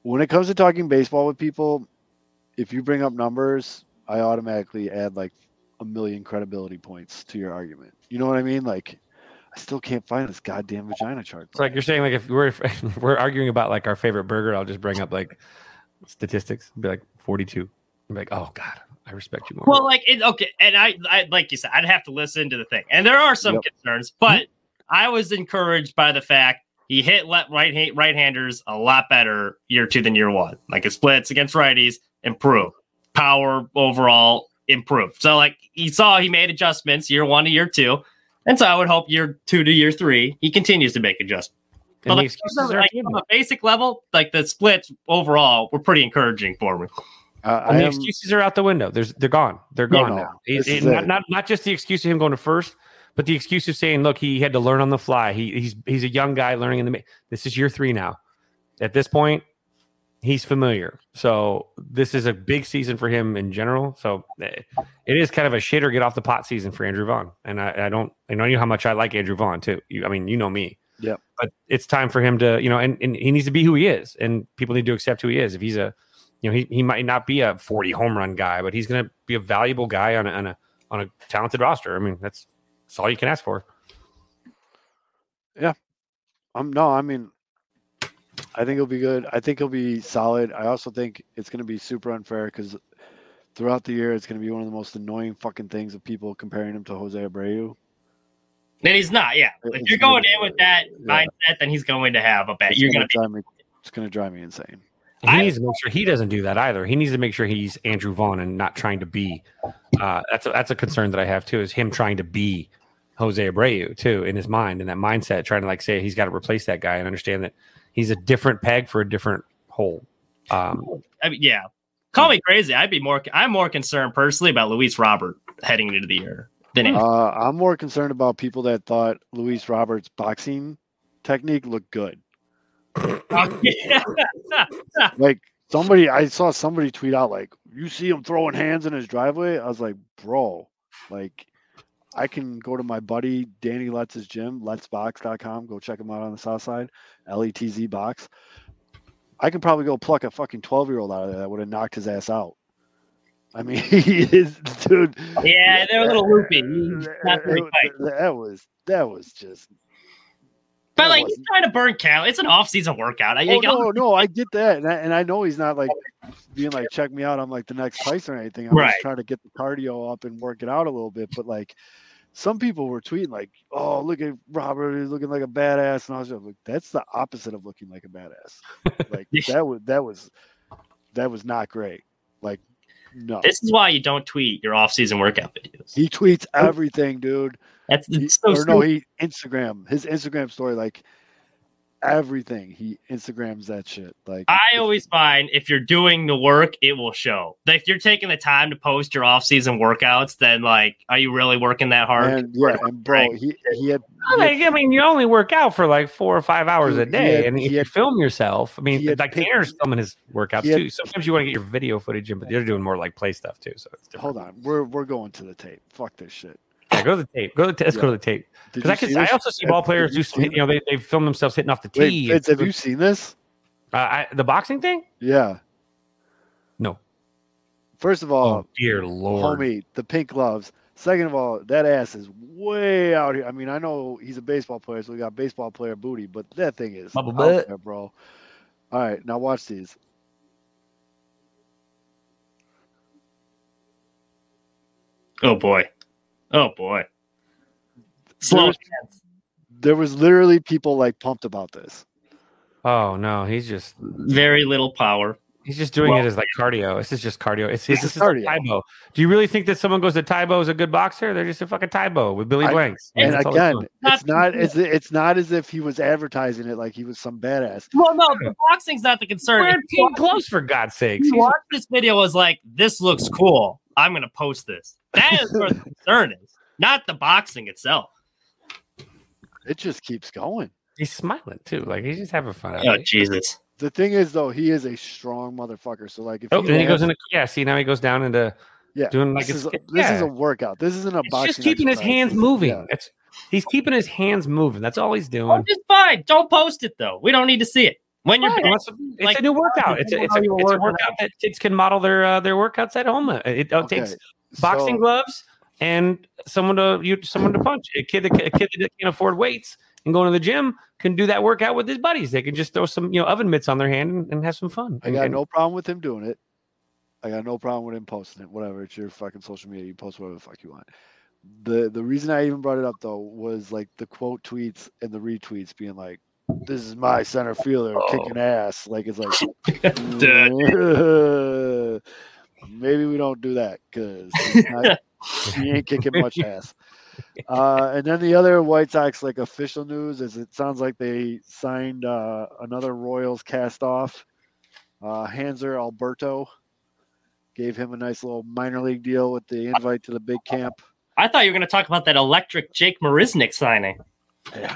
Speaker 2: when it comes to talking baseball with people, if you bring up numbers, I automatically add like a million credibility points to your argument. You know what I mean? Like, I still can't find this goddamn vagina chart.
Speaker 4: It's like you're saying, like if we're if we're arguing about like our favorite burger, I'll just bring up like statistics, be like 42. I'm like, oh god, I respect you more.
Speaker 3: Well, like it, okay, and I, I like you said, I'd have to listen to the thing, and there are some
Speaker 2: Yep.
Speaker 3: concerns, but I was encouraged by the fact he hit let right ha- right handers a lot better year two than year one. Like his splits against righties improved, power overall improved. So like he saw he made adjustments year one to year two, and so I would hope year two to year three he continues to make adjustments. But
Speaker 4: the
Speaker 3: like,
Speaker 4: excuses are
Speaker 3: like,
Speaker 4: at the end
Speaker 3: from
Speaker 4: of
Speaker 3: a basic level, like the splits overall were pretty encouraging for me.
Speaker 2: Uh,
Speaker 4: And the
Speaker 2: am,
Speaker 4: excuses are out the window. There's they're gone. They're gone
Speaker 2: no,
Speaker 4: now. He-
Speaker 2: this
Speaker 4: he- not, not not just the excuse of him going to first, but the excuse of saying, look, he had to learn on the fly. He, he's he's a young guy learning in the. This is year three now. At this point, he's familiar. So this is a big season for him in general. So eh, it is kind of a shit or get off the pot season for Andrew Vaughn. And I, I don't I know you how much I like Andrew Vaughn too. You, I mean, you know me.
Speaker 2: Yeah.
Speaker 4: But it's time for him to, you know, and, and he needs to be who he is. And people need to accept who he is. If he's a you know, he, he might not be a 40 home run guy, but he's going to be a valuable guy on a, on a on a talented roster. I mean, that's that's all you can ask for. Yeah.
Speaker 2: I'm no, I mean, I think he'll be good. I think he'll be solid. I also think it's going to be super unfair because throughout the year, it's going to be one of the most annoying fucking things of people comparing him to Jose Abreu.
Speaker 3: And he's not, yeah.
Speaker 2: It-
Speaker 3: If
Speaker 2: it's
Speaker 3: you're going in with that
Speaker 2: yeah.
Speaker 3: mindset, then he's going to have a bet.
Speaker 2: It's
Speaker 3: You're
Speaker 2: gonna
Speaker 3: going to
Speaker 2: drive me. It's going to drive me insane.
Speaker 4: He
Speaker 3: I-
Speaker 4: needs to make sure he doesn't do that either. He needs to make sure he's Andrew Vaughn and not trying to be. Uh, that's a, that's a concern that I have too. Is him trying to be Jose Abreu too in his mind and that mindset, trying to like say he's got to replace that guy and understand that he's a different peg for a different hole. Um,
Speaker 3: I mean, yeah. Call me crazy. I'd be more. I'm more concerned personally about Luis Robert heading into the year than Andrew.
Speaker 2: Uh, I'm more concerned about people that thought Luis Roberts' boxing technique looked good. Like somebody, I saw somebody tweet out like, "You see him throwing hands in his driveway." I was like, "Bro, like." I can go to my buddy Danny Letz's gym, letsbox.com. Go check him out on the south side, L E T Z box. I can probably go pluck a fucking 12 year old out of there that would have knocked his ass out. I mean, he is, dude.
Speaker 3: yeah, they're a little loopy. He's not very
Speaker 2: It-
Speaker 3: quick.
Speaker 2: that was that was just
Speaker 3: But like he's trying to burn calories. It's an off-season workout. I,
Speaker 2: Oh,
Speaker 3: I-
Speaker 2: no, no, I get that, and I, and I know he's not like being like check me out. I'm like the next Tyson or anything. I'm
Speaker 3: Right.
Speaker 2: just trying to get the cardio up and work it out a little bit. But like, some people were tweeting like, "Oh, look at Robert, he's looking like a badass," and I was like, "That's the opposite of looking like a badass." Like that was that was that was not great. Like, no,
Speaker 3: This is why you don't tweet your off-season workout videos.
Speaker 2: he tweets everything, dude.
Speaker 3: That's
Speaker 2: He-
Speaker 3: it's so
Speaker 2: or no, he Instagram his Instagram story like everything. He Instagrams that shit. Like
Speaker 3: I always find if you're doing the work, it will show. If you're taking the time to post your off-season workouts, then like, are you really working that hard?
Speaker 2: And yeah, and bro,
Speaker 3: Right.
Speaker 2: he he had,
Speaker 4: I
Speaker 2: he had
Speaker 4: mean, I mean, you only work out for like four or five hours a
Speaker 2: He- he
Speaker 4: day,
Speaker 2: had-
Speaker 4: and
Speaker 2: he
Speaker 4: if you film yourself, I mean, like
Speaker 2: picked-
Speaker 4: Tanner's filming his workouts
Speaker 2: he had-
Speaker 4: too. Sometimes you want to get your video footage in, but they're doing more like play stuff too. So it's different.
Speaker 2: hold on, we're we're going to the tape. Fuck this shit.
Speaker 4: Yeah, go to the tape. Go to the ta- let's go to the tape because I can. I also see ball players
Speaker 2: you
Speaker 4: do.
Speaker 2: seen
Speaker 4: You know, they they film themselves hitting off the
Speaker 2: Wait,
Speaker 4: tee.
Speaker 2: Fitz, have you seen this?
Speaker 4: uh, I, the boxing thing?
Speaker 2: Yeah.
Speaker 4: No.
Speaker 2: First of all,
Speaker 4: Oh dear lord!
Speaker 2: homie, the pink gloves. Second of all, that ass is way out here. I mean, I know he's a baseball player, so we got baseball player booty, but that thing is out there, bro. All right, now watch these.
Speaker 3: Oh boy. Oh boy. Slow.
Speaker 2: There's- There was literally people like pumped about this.
Speaker 4: Oh no, he's just
Speaker 3: Very little power.
Speaker 4: he's just doing
Speaker 3: Well-
Speaker 4: it as like cardio. This is just cardio. It's,
Speaker 2: This
Speaker 4: it's
Speaker 2: is
Speaker 4: just like
Speaker 2: cardio.
Speaker 4: Tae Bo. Do you really think that someone goes to Tae Bo is a good boxer? They're just a fucking Tae Bo with Billy
Speaker 2: I-
Speaker 4: Blanks.
Speaker 2: And
Speaker 4: That's
Speaker 2: again, it's not as it's not as if he was advertising it like he was some badass.
Speaker 3: Well, no, the boxing's not the concern.
Speaker 4: wear
Speaker 3: If you
Speaker 4: team gloves for God's sakes.
Speaker 3: you watch this video was like, this looks cool. I'm gonna post this. That is where the concern is, not the boxing itself.
Speaker 2: It just keeps going.
Speaker 4: He's smiling too, like he's just having fun.
Speaker 3: Oh Jesus.
Speaker 2: The thing is, though, he is a strong motherfucker. So like, if
Speaker 4: Oh,
Speaker 2: he
Speaker 4: then he goes
Speaker 2: lands-
Speaker 4: into yeah. See now he goes down into
Speaker 2: Yeah,
Speaker 4: doing like
Speaker 2: this, is a, this is a workout. This isn't a
Speaker 4: It's
Speaker 2: boxing.
Speaker 4: just keeping his hands moving.
Speaker 2: yeah.
Speaker 4: That's he's keeping his hands moving. That's all he's doing.
Speaker 3: Oh,
Speaker 4: doing.
Speaker 3: just fine. Don't post it though. We don't need to see it. When you're
Speaker 4: Right,
Speaker 3: back,
Speaker 4: well, it's, it's
Speaker 3: like,
Speaker 4: a new workout. It's a, it's a,
Speaker 3: know you
Speaker 4: it's a workout that kids can model their uh, their workouts at home. It, it
Speaker 2: Okay,
Speaker 4: takes boxing
Speaker 2: so-
Speaker 4: gloves and someone to you someone to punch. A kid that, a kid that can't afford weights and going to the gym can do that workout with his buddies. They can just throw some you know oven mitts on their hand and, and have some fun.
Speaker 2: I got
Speaker 4: and-
Speaker 2: no problem with him doing it. I got no problem with him posting it. Whatever, it's your fucking social media. You post whatever the fuck you want. The the reason I even brought it up though was like the quote tweets and the retweets being like, "This is my center fielder oh. kicking ass." Like it's like, maybe we don't do that because he ain't kicking much ass. Uh, and then the other White Sox like official news is it sounds like they signed uh, another Royals cast off. Uh, Hanser Alberto gave him a nice little minor league deal with the invite to the big camp.
Speaker 3: I thought you were going to talk about that electric Jake Marisnick signing.
Speaker 2: Yeah,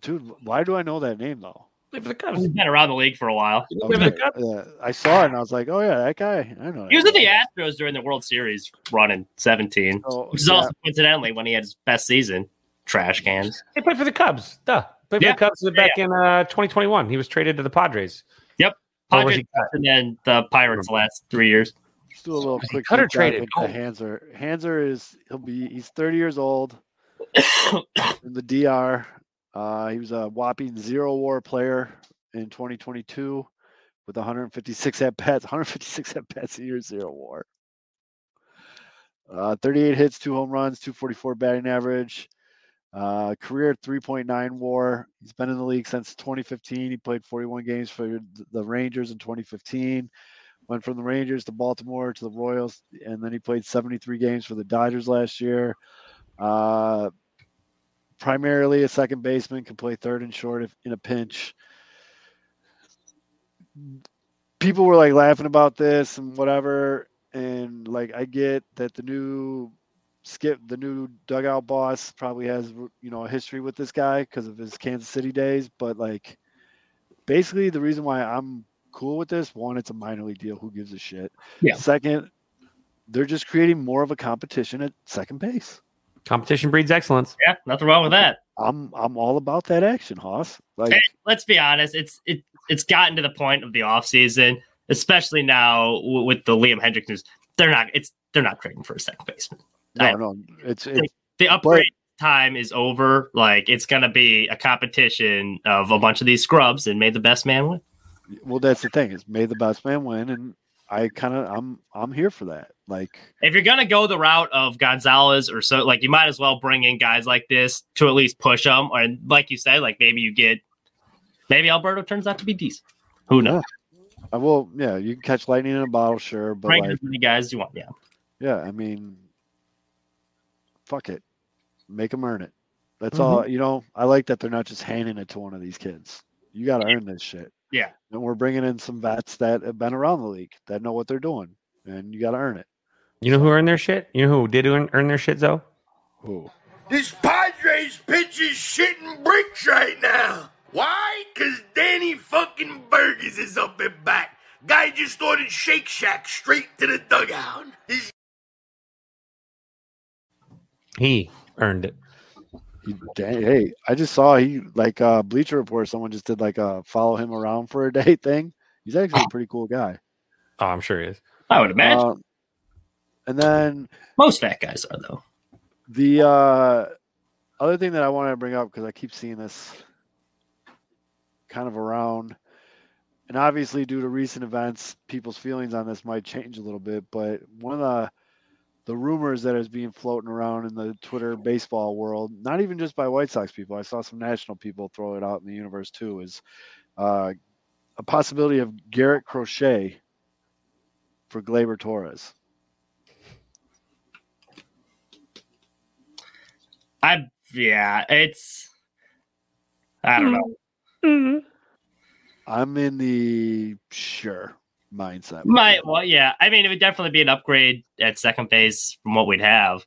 Speaker 2: dude, why do I know that name though?
Speaker 4: Play for the Cubs.
Speaker 3: He's been around the league for a while.
Speaker 4: Play for the
Speaker 2: Okay,
Speaker 4: Cubs.
Speaker 2: yeah, I saw it and I was like, oh yeah, that guy. I know.
Speaker 3: He was
Speaker 2: that
Speaker 3: at the. Astros during the World Series run in 17,
Speaker 2: So,
Speaker 3: which is
Speaker 2: yeah,
Speaker 3: also coincidentally when he had his best season. Trash cans.
Speaker 4: He played for the Cubs. Duh. Played for the Cubs back in uh, 2021. He was traded to the Padres. Yep.
Speaker 3: Padres and then the Pirates the last three years.
Speaker 2: Let's do a little quick
Speaker 4: cut or
Speaker 2: deep dive
Speaker 4: traded?
Speaker 2: into
Speaker 4: Oh.
Speaker 2: Hanser. Hanser is he'll be he's 30 years old in the DR. Uh, he was a whopping zero WAR player in 2022 with 156 at bats. 156 at bats a year, zero WAR. Uh, 38 hits, two home runs, 244 batting average. Uh, career 3.9 WAR. He's been in the league since 2015. He played 41 games for the Rangers in 2015. Went from the Rangers to Baltimore to the Royals, and then he played 73 games for the Dodgers last year. Uh, primarily a second baseman, can play third and short if in a pinch. People were like laughing about this and whatever, and like I get that the new skip the new dugout boss probably has you know a history with this guy because of his Kansas City days, but like basically the reason why I'm cool with this one, it's a minor league deal. Who gives a shit?
Speaker 3: Yeah.
Speaker 2: Second, they're just creating more of a competition at second base.
Speaker 4: Competition breeds excellence.
Speaker 3: Yeah, nothing wrong with that.
Speaker 2: I'm I'm all about that action, Hoss. Like
Speaker 3: And let's be honest, it's it it's gotten to the point of the offseason, especially now w- with the Liam Hendriks news. They're not it's they're not trading for a second baseman. I-
Speaker 2: no, no, it's it's
Speaker 3: The upgrade time is over. Like it's gonna be a competition of a bunch of these scrubs and may the best man win.
Speaker 2: well that's the thing is may the best man win, and I kind of I'm I'm here for that. Like
Speaker 3: If you're gonna go the route of Gonzalez or so, like you might as well bring in guys like this to at least push them. Or like you said, like maybe you get maybe Alberto turns out to be decent. Who knows?
Speaker 2: I will, yeah, you can catch lightning in a bottle, sure, but
Speaker 3: Bring
Speaker 2: like
Speaker 3: as many guys as you want. Yeah.
Speaker 2: yeah, I mean, fuck it, make them earn it. That's
Speaker 3: Mm-hmm.
Speaker 2: all. You know, I like that they're not just handing it to one of these kids. You got to earn this shit.
Speaker 3: Yeah.
Speaker 2: and we're bringing in some vets that have been around the league that know what they're doing, and you got to earn it.
Speaker 4: You know who earned their shit? You know who did earn, earn their shit, though?
Speaker 2: Who?
Speaker 5: This Padres pitch is shitting bricks right now. Why? Cause Danny fucking Burgess is up and back. Guy just ordered Shake Shack straight to the dugout. He's
Speaker 4: He earned it.
Speaker 2: He, dang, hey, I just saw he like uh Bleacher Report. Someone just did like a follow him around for a day thing. He's actually a pretty cool guy.
Speaker 4: Oh, I'm sure he is.
Speaker 3: I would imagine
Speaker 2: Um, and then
Speaker 3: most fat guys are though.
Speaker 2: the uh, other thing that I wanted to bring up because I keep seeing this kind of around, and obviously due to recent events, people's feelings on this might change a little bit. But one of the the rumors that is being floating around in the Twitter baseball world, not even just by White Sox people, I saw some national people throw it out in the universe too, is uh, a possibility of Garrett Crochet for Gleyber Torres.
Speaker 3: I yeah, it's I don't know. Mm-hmm. Mm-hmm.
Speaker 2: I'm in the sure mindset. with
Speaker 3: Might well, yeah. I mean, it would definitely be an upgrade at second base from what we'd have.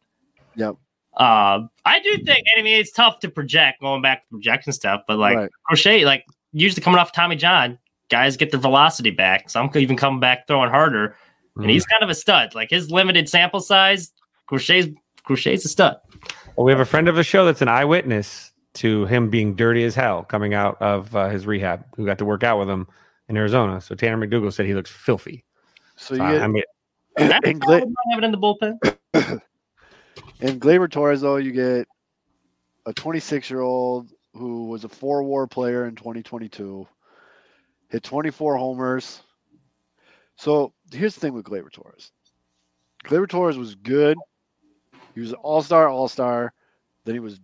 Speaker 2: Yep.
Speaker 3: Um, I do think. I mean, it's tough to project going back to projection stuff, but like
Speaker 2: Right.
Speaker 3: crochet, like usually coming off Tommy John, guys get their velocity back. Some could even come back throwing harder. and he's mm. kind of a stud. Like his limited sample size, Crochet's Crochet's a stud.
Speaker 4: Well, we have a friend of the show that's an eyewitness to him being dirty as hell coming out of uh, his rehab, who got to work out with him in Arizona. So Tanner McDougal said he looks filthy.
Speaker 2: So you
Speaker 4: So, I
Speaker 2: get
Speaker 4: I mean,
Speaker 3: That's
Speaker 2: and, Gla-
Speaker 3: have it in the bullpen.
Speaker 2: and Gleyber Torres though you get a 26 year old who was a four WAR player in 2022, hit 24 homers. So here's the thing with Gleyber Torres. Gleyber Torres was good. He was an all star, all star. Then he was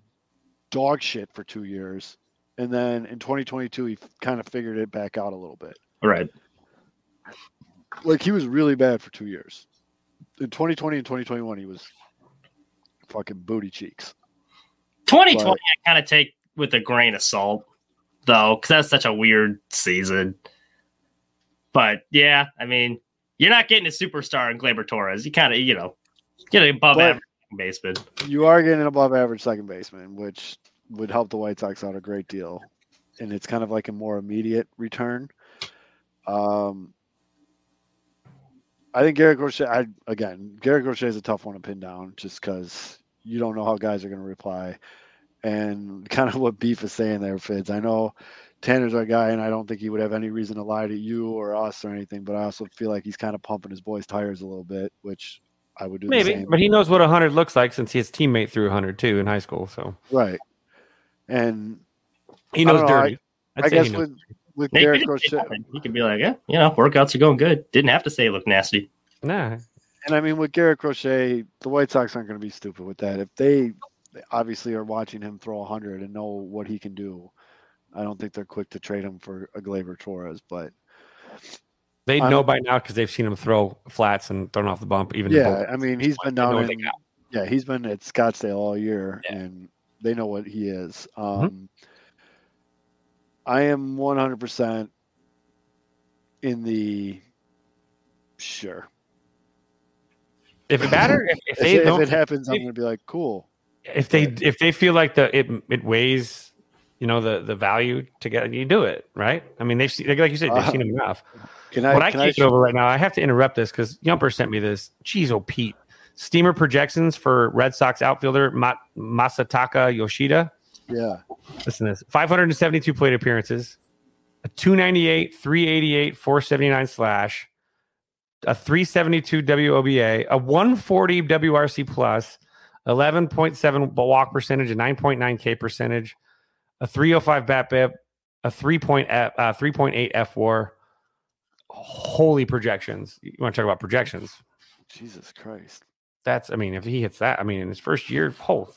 Speaker 2: dog shit for two years. And then in 2022, he kind of figured it back out a little bit.
Speaker 3: Right.
Speaker 2: Like he was really bad for two years. In 2020 and 2021, he was fucking booty cheeks.
Speaker 3: 2020,
Speaker 2: But-
Speaker 3: I kind of take with a grain of salt, though, because that's such a weird season. But yeah, I mean, you're not getting a superstar in Gleyber Torres. You kind of, you know, get an above
Speaker 2: But-
Speaker 3: average baseman.
Speaker 2: You are getting an above average second baseman, which would help the White Sox out a great deal. And it's kind of like a more immediate return. Um, I think Garrett Crochet, I, again, Garrett Crochet is a tough one to pin down just because you don't know how guys are going to reply. And kind of what Beef is saying there, Fids. I know Tanner's our guy, and I don't think he would have any reason to lie to you or us or anything, but I also feel like he's kind of pumping his boys' tires a little bit, which I would do the
Speaker 4: maybe,
Speaker 2: same.
Speaker 4: but he knows what 100 looks like since his teammate threw 100 too in high school. So
Speaker 2: Right. And
Speaker 4: he knows
Speaker 2: know,
Speaker 4: dirty. I'd
Speaker 2: I guess with with
Speaker 3: Maybe
Speaker 2: Garrett
Speaker 3: he didn't
Speaker 2: Crochet.
Speaker 3: He could be like, yeah, you know, workouts are going good. Didn't have to say it looked nasty.
Speaker 4: Nah,
Speaker 2: and I mean with Garrett Crochet, the White Sox aren't going to be stupid with that. If they they obviously are watching him throw 100 and know what he can do, I don't think they're quick to trade him for a Gleyber Torres. But
Speaker 4: they know by now because they've seen him throw flats and thrown off the bump. Even
Speaker 2: yeah. I mean he's been down in yeah he's been at Scottsdale all year,
Speaker 4: Yeah.
Speaker 2: and they know what he is.
Speaker 4: Mm-hmm.
Speaker 2: Um, I am 100% in the sure.
Speaker 4: If it matter, if, if
Speaker 2: If,
Speaker 4: they
Speaker 2: it, if
Speaker 4: don't,
Speaker 2: it happens, I'm going to be like, cool.
Speaker 4: if they if they feel like the it it weighs, you know, the the value to get you do it right. I mean, they've seen like you said, they've
Speaker 2: Uh,
Speaker 4: seen him enough.
Speaker 2: Can I?
Speaker 4: what I
Speaker 2: can
Speaker 4: can't
Speaker 2: I
Speaker 4: get over right now, I have to interrupt this because Yumper sent me this. Jeez, oh Pete, steamer projections for Red Sox outfielder Ma- Masataka Yoshida.
Speaker 2: yeah.
Speaker 4: Listen to this: 572 plate appearances, a 298, 388, 479 slash, a 372 WOBA, a 140 WRC plus, 11.7 walk percentage, a 9.9 K percentage, a 305 BABIP, a 3.8 uh, 3.8 F WAR. Holy projections! You want to talk about projections?
Speaker 2: Jesus Christ.
Speaker 4: That's, I mean, if he hits that, I mean, in his first year, oh,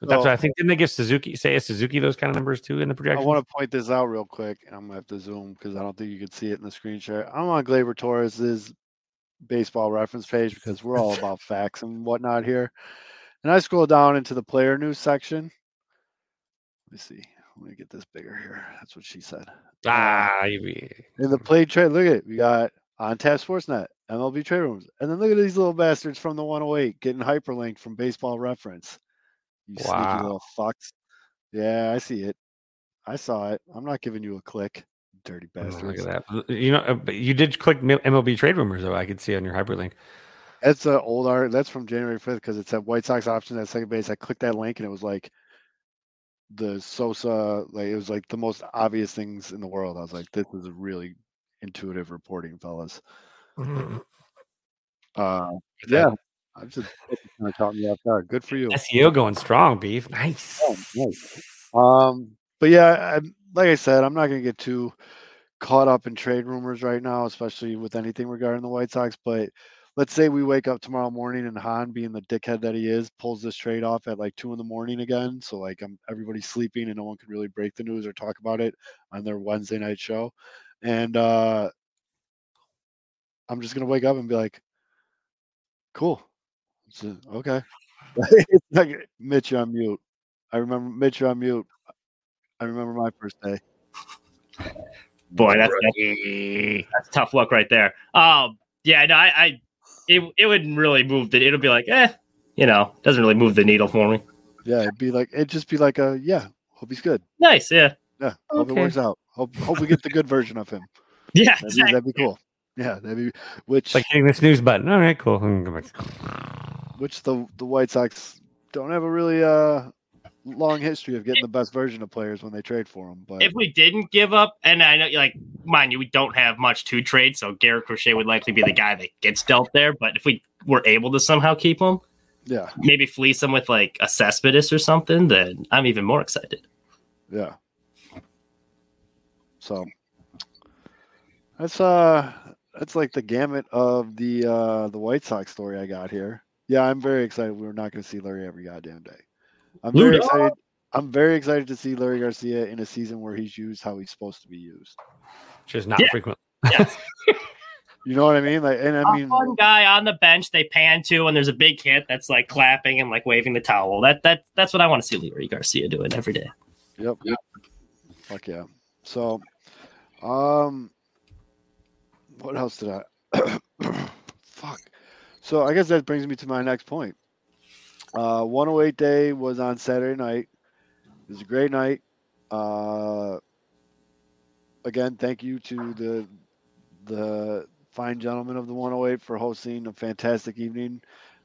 Speaker 4: But
Speaker 2: that's
Speaker 4: what I think. Didn't they give Suzuki Seiya Suzuki those kind of numbers too in the
Speaker 2: projection?
Speaker 4: I
Speaker 2: want to point this out real quick. and I'm gonna have to zoom because I don't think you could see it in the screen share. I'm on Gleyber Torres's baseball reference page because we're all about facts and whatnot here. And I scroll down into the player news section. Let me see. Let me get this bigger here. That's what she said.
Speaker 4: Ah, you-
Speaker 2: In the play trade, look at it. We got on tap Sportsnet, MLB trade rumors, and then look at these little bastards from the 108 getting hyperlinked from Baseball Reference. You sneaky little fucks. Yeah, I see it. I saw it. I'm not giving you a click, dirty
Speaker 4: oh, look at that. You know, uh, you did click MLB trade rumors though. I could see on your hyperlink.
Speaker 2: That's an old art. That's from January 5th because it said White Sox option at second base. I clicked that link and it was like the Sosa, like it was like the most obvious things in the world. I was like, this is a really intuitive reporting, fellas. Uh, yeah, I'm just kind of caught me off guard. Good for you.
Speaker 4: SEO going strong, beef. Nice.
Speaker 2: Oh, nice. Um, but yeah, I, like I said, I'm not going to get too caught up in trade rumors right now, especially with anything regarding the White Sox. But let's say we wake up tomorrow morning and Hahn, being the dickhead that he is, pulls this trade off at like two in the morning again. So like I'm everybody's sleeping and no one can really break the news or talk about it on their Wednesday night show. And uh I'm just gonna wake up and be like, cool. So, okay. it's like Mitch, you're on mute. I remember Mitch, you're on mute. I remember my first day.
Speaker 3: Boy, that's that's, that's tough luck right there. Um, yeah, no, I, I it, it wouldn't really move the. It'll be like, eh, you know, doesn't really move the needle for me.
Speaker 2: Yeah, it'd be like it'd just be like a yeah. Hope he's good.
Speaker 3: Nice, yeah,
Speaker 2: Yeah, hope
Speaker 4: Okay.
Speaker 2: it works out. Hope hope we get the good version of him.
Speaker 3: yeah,
Speaker 2: That'd be,
Speaker 3: exactly.
Speaker 2: that'd be cool. Yeah, that'd be which
Speaker 4: like hitting the snooze button. All right, cool.
Speaker 2: Which the the White Sox don't have a really uh long history of getting the best version of players when they trade for them. But
Speaker 3: If we didn't give up, and I know, like, mind you, we don't have much to trade, so Garrett Crochet would likely be the guy that gets dealt there. But if we were able to somehow keep him,
Speaker 2: yeah,
Speaker 3: maybe fleece him with like a Cespedes or something, then I'm even more excited.
Speaker 2: yeah. So that's uh that's like the gamut of the uh the White Sox story I got here. Yeah, I'm very excited. We're not going to see Leury every goddamn day. I'm very
Speaker 3: Luda.
Speaker 2: excited. I'm very excited to see Leury Garcia in a season where he's used how he's supposed to be used.
Speaker 4: Just not
Speaker 3: Yeah.
Speaker 4: frequent.
Speaker 3: Yes.
Speaker 2: You know what I mean? Like, and I
Speaker 3: a
Speaker 2: mean,
Speaker 3: one guy on the bench they pan to, and there's a big hit that's like clapping and like waving the towel. That that that's what I want to see Leury Garcia doing every day.
Speaker 2: Yep. Fuck yeah. So, um, what else did I? Fuck. So I guess that brings me to my next point. Uh, 108 day was on Saturday night. It was a great night. Uh, again, thank you to the the fine gentlemen of the 108 for hosting a fantastic evening.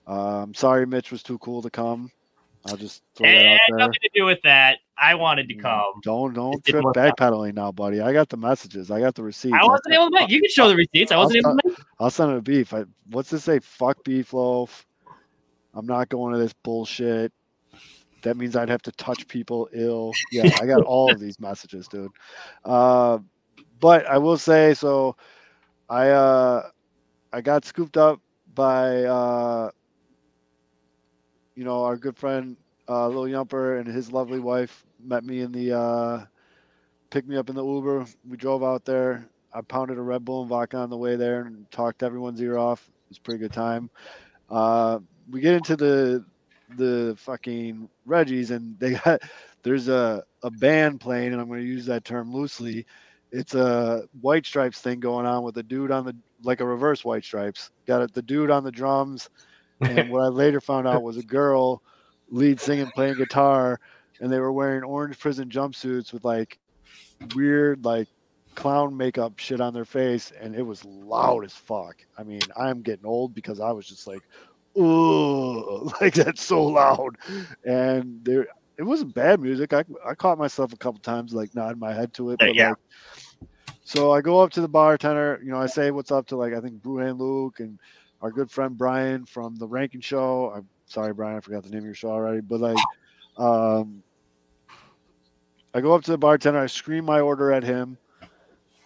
Speaker 2: Uh, I'm sorry Mitch was too cool to come. I'll just throw that
Speaker 3: And
Speaker 2: out there.
Speaker 3: nothing to do with that. I wanted to
Speaker 2: Mm,
Speaker 3: come.
Speaker 2: Don't don't trip backpedaling now, buddy. I got the messages. I got the receipts.
Speaker 3: I wasn't able to make. You can show the receipts. I wasn't able to make.
Speaker 2: I'll send it a beef. I, what's this say? Fuck beef loaf. I'm not going to this bullshit. That means I'd have to touch people ill. Yeah, I got all of these messages, dude. Uh, but I will say so. I uh, I got scooped up by uh, you know our good friend uh, Lil Yumper and his lovely wife met me in the uh, picked me up in the Uber. We drove out there. I pounded a Red Bull and vodka on the way there and talked everyone's ear off. It was a pretty good time. Uh, we get into the the fucking Reggies and they got there's a, a band playing and I'm going to use that term loosely. It's a White Stripes thing going on with a dude on the like a reverse White Stripes. Got it, the dude on the drums, and what I later found out was a girl lead singing playing guitar, and they were wearing orange prison jumpsuits with like weird like clown makeup shit on their face, and it was loud as fuck. I mean, I'm getting old because I was just like, oh, like that's so loud, and there. It wasn't bad music. I, I caught myself a couple times like nodding my head to it. But
Speaker 3: Yeah.
Speaker 2: like, so I go up to the bartender. You know, I say what's up to like I think Bruhan Luke and our good friend Brian from the Ranking Show. I'm sorry, Brian, I forgot the name of your show already. But like, um, I go up to the bartender. I scream my order at him.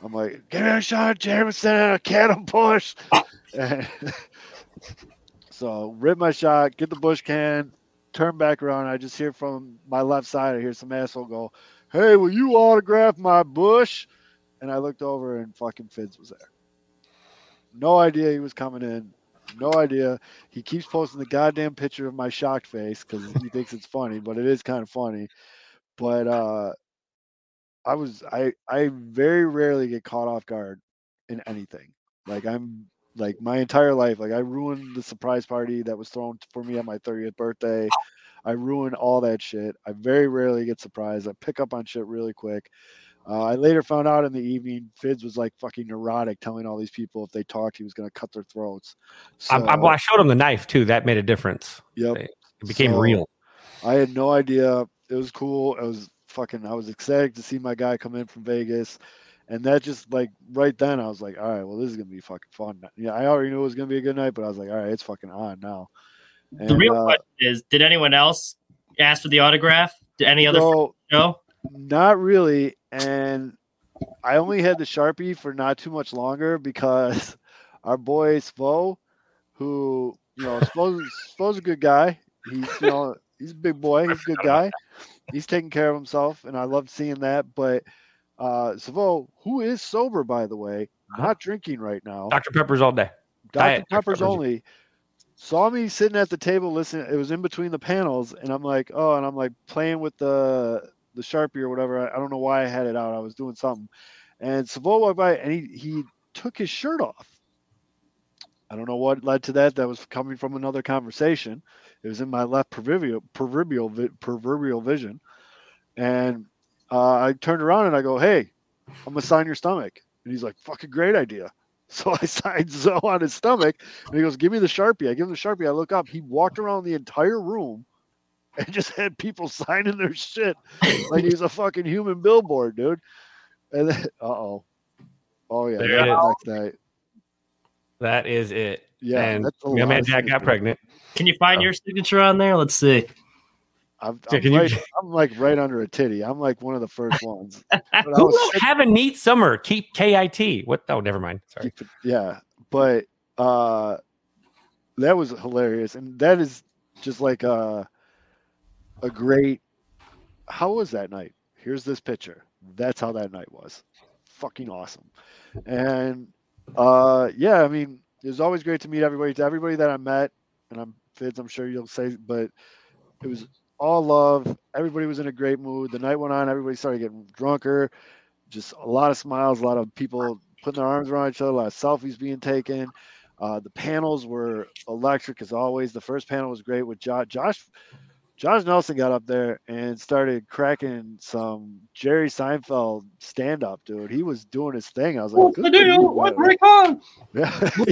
Speaker 2: I'm like, "Give me a shot of Jameson and a can of Busch." And so rip my shot, get the Busch can, turn back around. I just hear from my left side. I hear some asshole go, "Hey, will you autograph my Bush?" And I looked over, and fucking Fids was there. No idea he was coming in. No idea. He keeps posting the goddamn picture of my shocked face because he thinks it's funny, but it is kind of funny. But uh I was I I very rarely get caught off guard in anything. Like I'm like my entire life, like I ruined the surprise party that was thrown for me on my 30th birthday. I ruin all that shit. I very rarely get surprised. I pick up on shit really quick. Uh, I later found out in the evening, Fids was like fucking neurotic, telling all these people if they talked, he was going to cut their throats. So,
Speaker 4: I, I, well, I showed him the knife too. That made a difference.
Speaker 2: yep.
Speaker 4: It became
Speaker 2: So-
Speaker 4: real.
Speaker 2: I had no idea. It was cool. I was fucking. I was ecstatic to see my guy come in from Vegas, and that just like right then I was like, all right, well this is gonna be fucking fun. Yeah, I already knew it was gonna be a good night, but I was like, all right, it's fucking on now. And,
Speaker 3: The real
Speaker 2: uh,
Speaker 3: question is: Did anyone else ask for the autograph? Did any other
Speaker 2: so,
Speaker 3: show?
Speaker 2: Not really. And I only had the Sharpie for not too much longer because our boy Svo, who, you know, Svo's, Svo's a good guy. He's, you know, he's a big boy. He's a good guy. He's taking care of himself. And I love seeing that. But uh Svo, who is sober, by the way, not drinking right now.
Speaker 4: Dr. Pepper's all day.
Speaker 2: Dr.
Speaker 4: Diet
Speaker 2: Pepper's
Speaker 4: Pepper's-
Speaker 2: only saw me sitting at the table listening. It was in between the panels, and I'm like, oh, and I'm like playing with the the sharpie or whatever. I, I don't know why I had it out. I was doing something, and Savo walked by, and he he took his shirt off. I don't know what led to that. That was coming from another conversation. It was in my left proverbial proverbial proverbial vision, and uh, I turned around and I go, "Hey, I'm gonna sign your stomach." And he's like, "Fucking great idea." So I signed Zoe on his stomach, and he goes, "Give me the sharpie." I give him the sharpie. I look up. He walked around the entire room and just had people signing their shit like he's a fucking human billboard, dude. And then, uh oh, oh yeah,
Speaker 4: There
Speaker 2: that next night.
Speaker 4: That is it.
Speaker 2: Yeah,
Speaker 4: and
Speaker 2: that's a
Speaker 4: my man Jack got pregnant.
Speaker 3: Can you find
Speaker 4: Oh.
Speaker 3: your signature on there? Let's see.
Speaker 2: I'm, I'm,
Speaker 4: can you-
Speaker 2: I'm like right under a titty. I'm like one of the first ones.
Speaker 4: Who
Speaker 2: was
Speaker 4: wrote
Speaker 2: sick-
Speaker 4: have a neat summer? Keep KIT. What? Oh, never mind. Sorry.
Speaker 2: yeah, but uh, that was hilarious, and that is just like a a great. How was that night? Here's this picture. That's how that night was. Fucking awesome, and uh, yeah, I mean, it was always great to meet everybody. To everybody that I met, and I'm Fitz, I'm sure you'll say, but it was all love. Everybody was in a great mood. The night went on. Everybody started getting drunker. Just a lot of smiles. A lot of people putting their arms around each other. A lot of selfies being taken. Uh, the panels were electric as always. The first panel was great with Josh. Josh, Josh Nelson got up there and started cracking some Jerry Seinfeld stand up, dude. He was doing his thing. I was like,
Speaker 3: What's the deal? What. Rick on?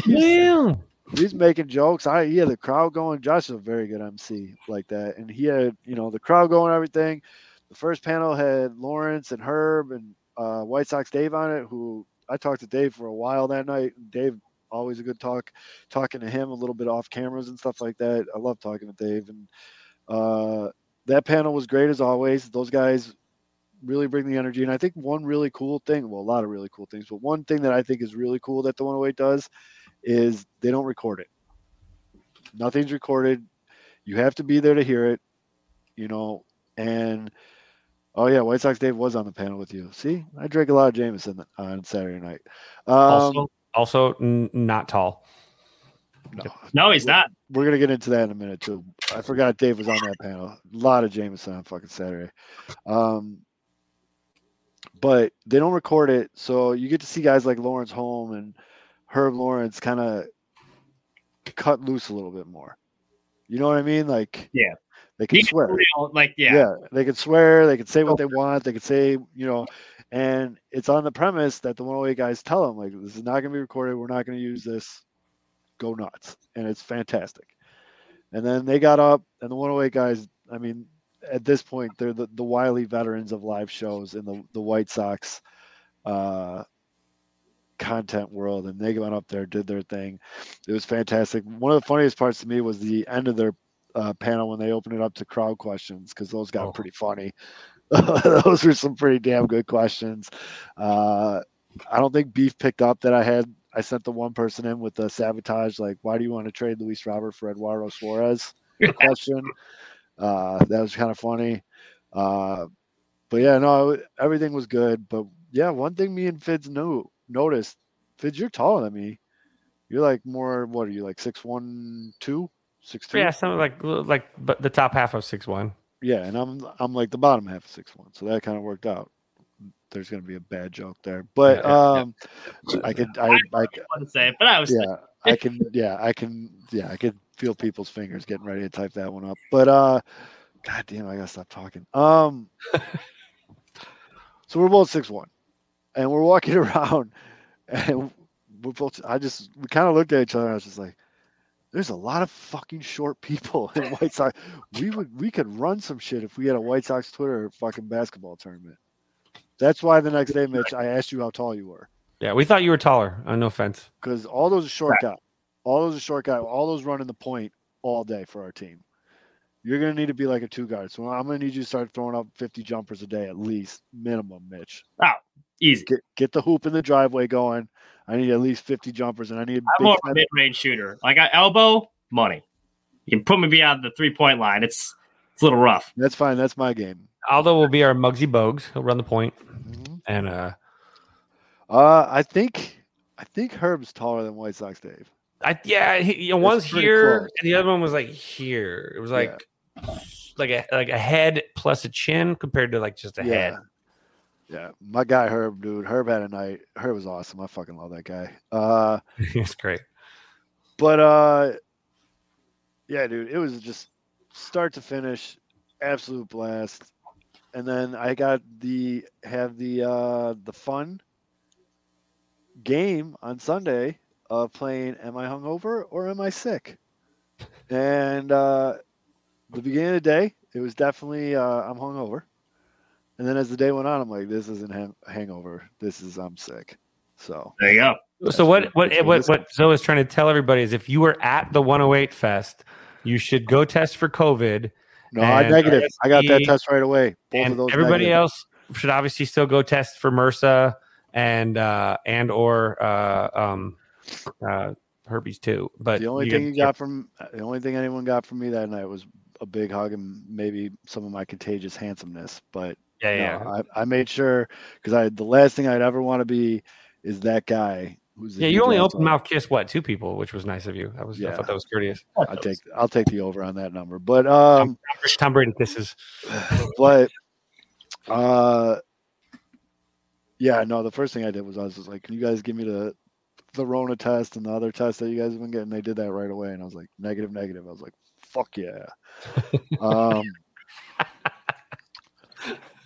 Speaker 2: Yeah, he's, making jokes. I yeah, the crowd going. Josh is a very good MC like that, and he had you know the crowd going, everything. The first panel had Lawrence and Herb and uh, White Sox Dave on it. Who I talked to Dave for a while that night. Dave always a good talk, talking to him a little bit off cameras and stuff like that. I love talking to Dave, and uh, that panel was great as always. Those guys really bring the energy, and I think one really cool thing, well, a lot of really cool things, but one thing that I think is really cool that the 108 does is they don't record it. Nothing's recorded. You have to be there to hear it, you know. And oh yeah, White Sox Dave was on the panel with you. See, I drank a lot of Jameson on Saturday night. Um,
Speaker 4: Also, also n- not tall.
Speaker 2: no,
Speaker 3: No, he's not.
Speaker 2: we're gonna get into that in a minute too. I forgot Dave was on that panel. A lot of Jameson on fucking Saturday. Um, but they don't record it, so you get to see guys like Lawrence Holm and Herb Lawrence kind of cut loose a little bit more. You know what I mean? Like,
Speaker 3: Yeah.
Speaker 2: they can swear.
Speaker 3: real, like, yeah.
Speaker 2: yeah, they can swear, they can say what they want, they can say, you know, and it's on the premise that the 108 guys tell them, like, this is not going to be recorded. We're not going to use this. Go nuts. And it's fantastic. And then they got up, and the 108 guys, I mean, at this point, they're the, the wily veterans of live shows in the, the White Sox uh, content world. And they went up there, did their thing. It was fantastic. One of the funniest parts to me was the end of their uh, panel when they opened it up to crowd questions because those got
Speaker 4: Oh.
Speaker 2: pretty funny. those were some pretty damn good questions. Uh, I don't think Beef picked up that I had. I sent the one person in with the sabotage, like, why do you want to trade Luis Robert for Eduardo Suarez? question. Uh, that was kind of funny. Uh, but yeah, no, everything was good. But yeah, one thing me and Fids knew noticed, Fids, you're taller than me. You're like more. What are you like? Six one two, six two.
Speaker 4: Yeah, something like like but the top half of six one.
Speaker 2: Yeah, and I'm I'm like the bottom half of six one, so that kind of worked out. There's gonna be a bad joke there, but
Speaker 4: Yeah, yeah, yeah.
Speaker 2: um, I could I, I
Speaker 3: I want to say it, but I was
Speaker 2: yeah I can yeah I can yeah I could feel people's fingers getting ready to type that one up. But uh, god damn, I gotta stop talking. Um, so we're both six one, and we're walking around, and we're both. I just we kind of looked at each other. and I was just like. There's a lot of fucking short people in White Sox. We would we could run some shit if we had a White Sox Twitter fucking basketball tournament. That's why the next day, Mitch, I asked you how tall you were
Speaker 4: Yeah, we thought you were taller. Uh, no offense.
Speaker 2: because all those are short guys. All those are short guys. All those running the point all day for our team. You're gonna need to be like a two guard. So I'm gonna need you to start throwing up 50 jumpers a day at least, minimum, Mitch.
Speaker 3: Easy.
Speaker 2: Get get the hoop in the driveway going. I need at least 50 jumpers, and I need.
Speaker 3: I'm more a mid range shooter. Like I elbow money. You can put me beyond the three point line. It's it's a little rough.
Speaker 2: That's fine. That's my game.
Speaker 4: Aldo will be our Muggsy Bogues. He'll run the point,
Speaker 2: Mhm.
Speaker 4: and uh,
Speaker 2: Uh, I think I think Herb's taller than White Sox Dave.
Speaker 4: I yeah, he, you know, one's here
Speaker 2: close.
Speaker 4: and the other one was like here. It was like like a like a head plus a chin compared to like just a head.
Speaker 2: Yeah, my guy Herb, dude. Herb had a night. Herb was awesome. I fucking love that guy. Uh,
Speaker 4: it's great.
Speaker 2: but uh, yeah, dude, it was just start to finish, absolute blast. And then I got the have the uh the fun game on Sunday of playing Am I Hungover or Am I Sick? And uh, the beginning of the day, it was definitely uh, I'm hungover. And then as the day went on, I'm like, this isn't hang- hangover. This is I'm sick. So
Speaker 3: There you go.
Speaker 4: So what what
Speaker 2: what
Speaker 4: what what Zoe is trying to tell everybody is if you were at the 108 Fest, you should go test for COVID.
Speaker 2: no, I
Speaker 4: And
Speaker 2: negative. I got that test right away. Both of
Speaker 4: and
Speaker 2: those.
Speaker 4: everybody
Speaker 2: negative.
Speaker 4: else should obviously still go test for MRSA and uh and or uh um uh herpes too. But
Speaker 2: the only
Speaker 4: you
Speaker 2: thing
Speaker 4: gotta-
Speaker 2: you got from the only thing anyone got from me that night was a big hug and maybe some of my contagious handsomeness. But
Speaker 4: yeah,
Speaker 2: no,
Speaker 4: yeah.
Speaker 2: I, I made sure because I the last thing I'd ever want to be is that guy who's
Speaker 4: Yeah, you only open mouth kiss what two people, which was nice of you. That was yeah. I
Speaker 2: Yeah.
Speaker 4: thought that was courteous.
Speaker 2: I'll take I'll take the over on that number. But um,
Speaker 4: Tom Brady kisses.
Speaker 2: but uh, yeah, no. The first thing I did was I was just like, "Can you guys give me the the Rona test and the other test that you guys have been getting?" They did that right away, and I was like, "Negative, negative." I was like, "Fuck yeah." um,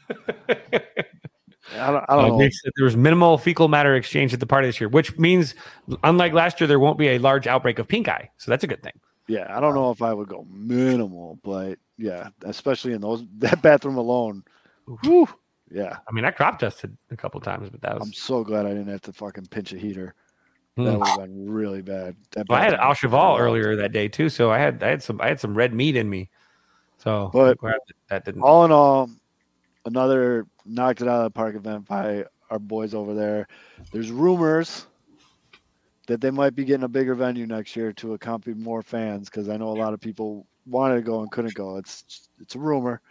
Speaker 2: I don't, I don't
Speaker 4: Uh,
Speaker 2: know.
Speaker 4: Said there was minimal fecal matter exchange at the party this year, which means, unlike last year, there won't be a large outbreak of pink eye. So that's a good thing.
Speaker 2: Yeah, I don't know if I would go minimal, but yeah, especially in those that bathroom alone. Whew, yeah,
Speaker 4: I mean, I crop dusted a couple times, but that was.
Speaker 2: I'm so glad I didn't have to fucking pinch a heater.
Speaker 4: Hmm.
Speaker 2: That would have been really bad. That
Speaker 4: Well, I had al cheval earlier that day too, so I had I had some I had some red meat in me. So,
Speaker 2: But-
Speaker 4: that, that didn't.
Speaker 2: All in all, another knocked it out of the park event by our boys over there. There's rumors that they might be getting a bigger venue next year to accompany more fans because I know a lot of people wanted to go and couldn't go. It's it's a rumor.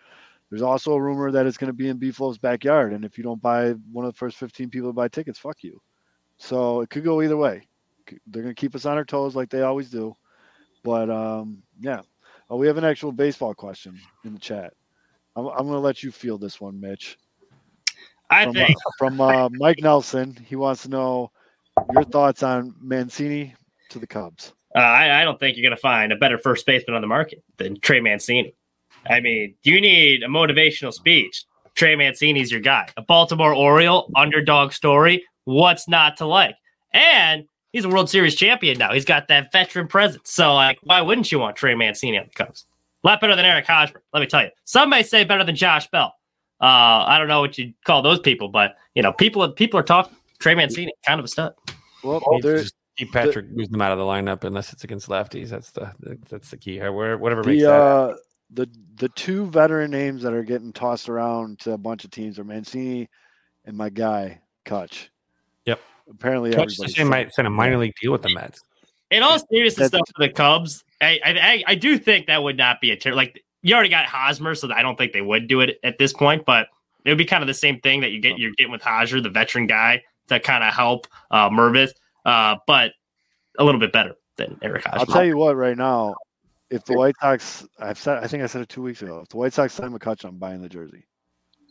Speaker 2: There's also a rumor that it's going to be in Beeflo's backyard, and if you don't buy one of the first 15 people to buy tickets, fuck you. So it could go either way. They're going to keep us on our toes like they always do. But um, yeah, oh, we have an actual baseball question in the chat. I'm, I'm going to let you feel this one, Mitch.
Speaker 3: I
Speaker 2: From,
Speaker 3: think
Speaker 2: uh, from uh, Mike Nelson, he wants to know your thoughts on Mancini to the Cubs.
Speaker 3: uh, I, I don't think you're going to find a better first baseman on the market than Trey Mancini. I mean, do you need a motivational speech. Trey Mancini's your guy. A Baltimore Oriole underdog story. What's not to like? And he's a World Series champion now. He's got that veteran presence. So, like, why wouldn't you want Trey Mancini on the Cubs? A lot better than Eric Hosmer. Let me tell you. Some may say better than Josh Bell. Uh, I don't know what you call those people, but you know, people people are talking. Trey Mancini, kind of a stud.
Speaker 2: Well,
Speaker 4: Needs to just keep Patrick moves them out of the lineup unless it's against lefties. That's the that's the key. Where whatever makes
Speaker 2: the
Speaker 4: that.
Speaker 2: uh, the the two veteran names that are getting tossed around to a bunch of teams are Mancini and my guy Kutch.
Speaker 4: Yep.
Speaker 2: Apparently,
Speaker 4: Coach
Speaker 2: everybody's
Speaker 4: Shay might sign a minor league deal with the Mets.
Speaker 3: In all seriousness,
Speaker 2: That's-
Speaker 3: though, for the Cubs, I, I I- I do think that would not be a ter- like you already got Hosmer, so I don't think they would do it at this point. But it would be kind of the same thing that you get you're getting with Hosmer, the veteran guy, to kind of help uh, Mervis, uh, but a little bit better than Eric Hosmer.
Speaker 2: I'll tell you what, right now, if the White Sox, I've said, I think I said it two weeks ago. If the White Sox sign McCutcheon, I'm buying the jersey.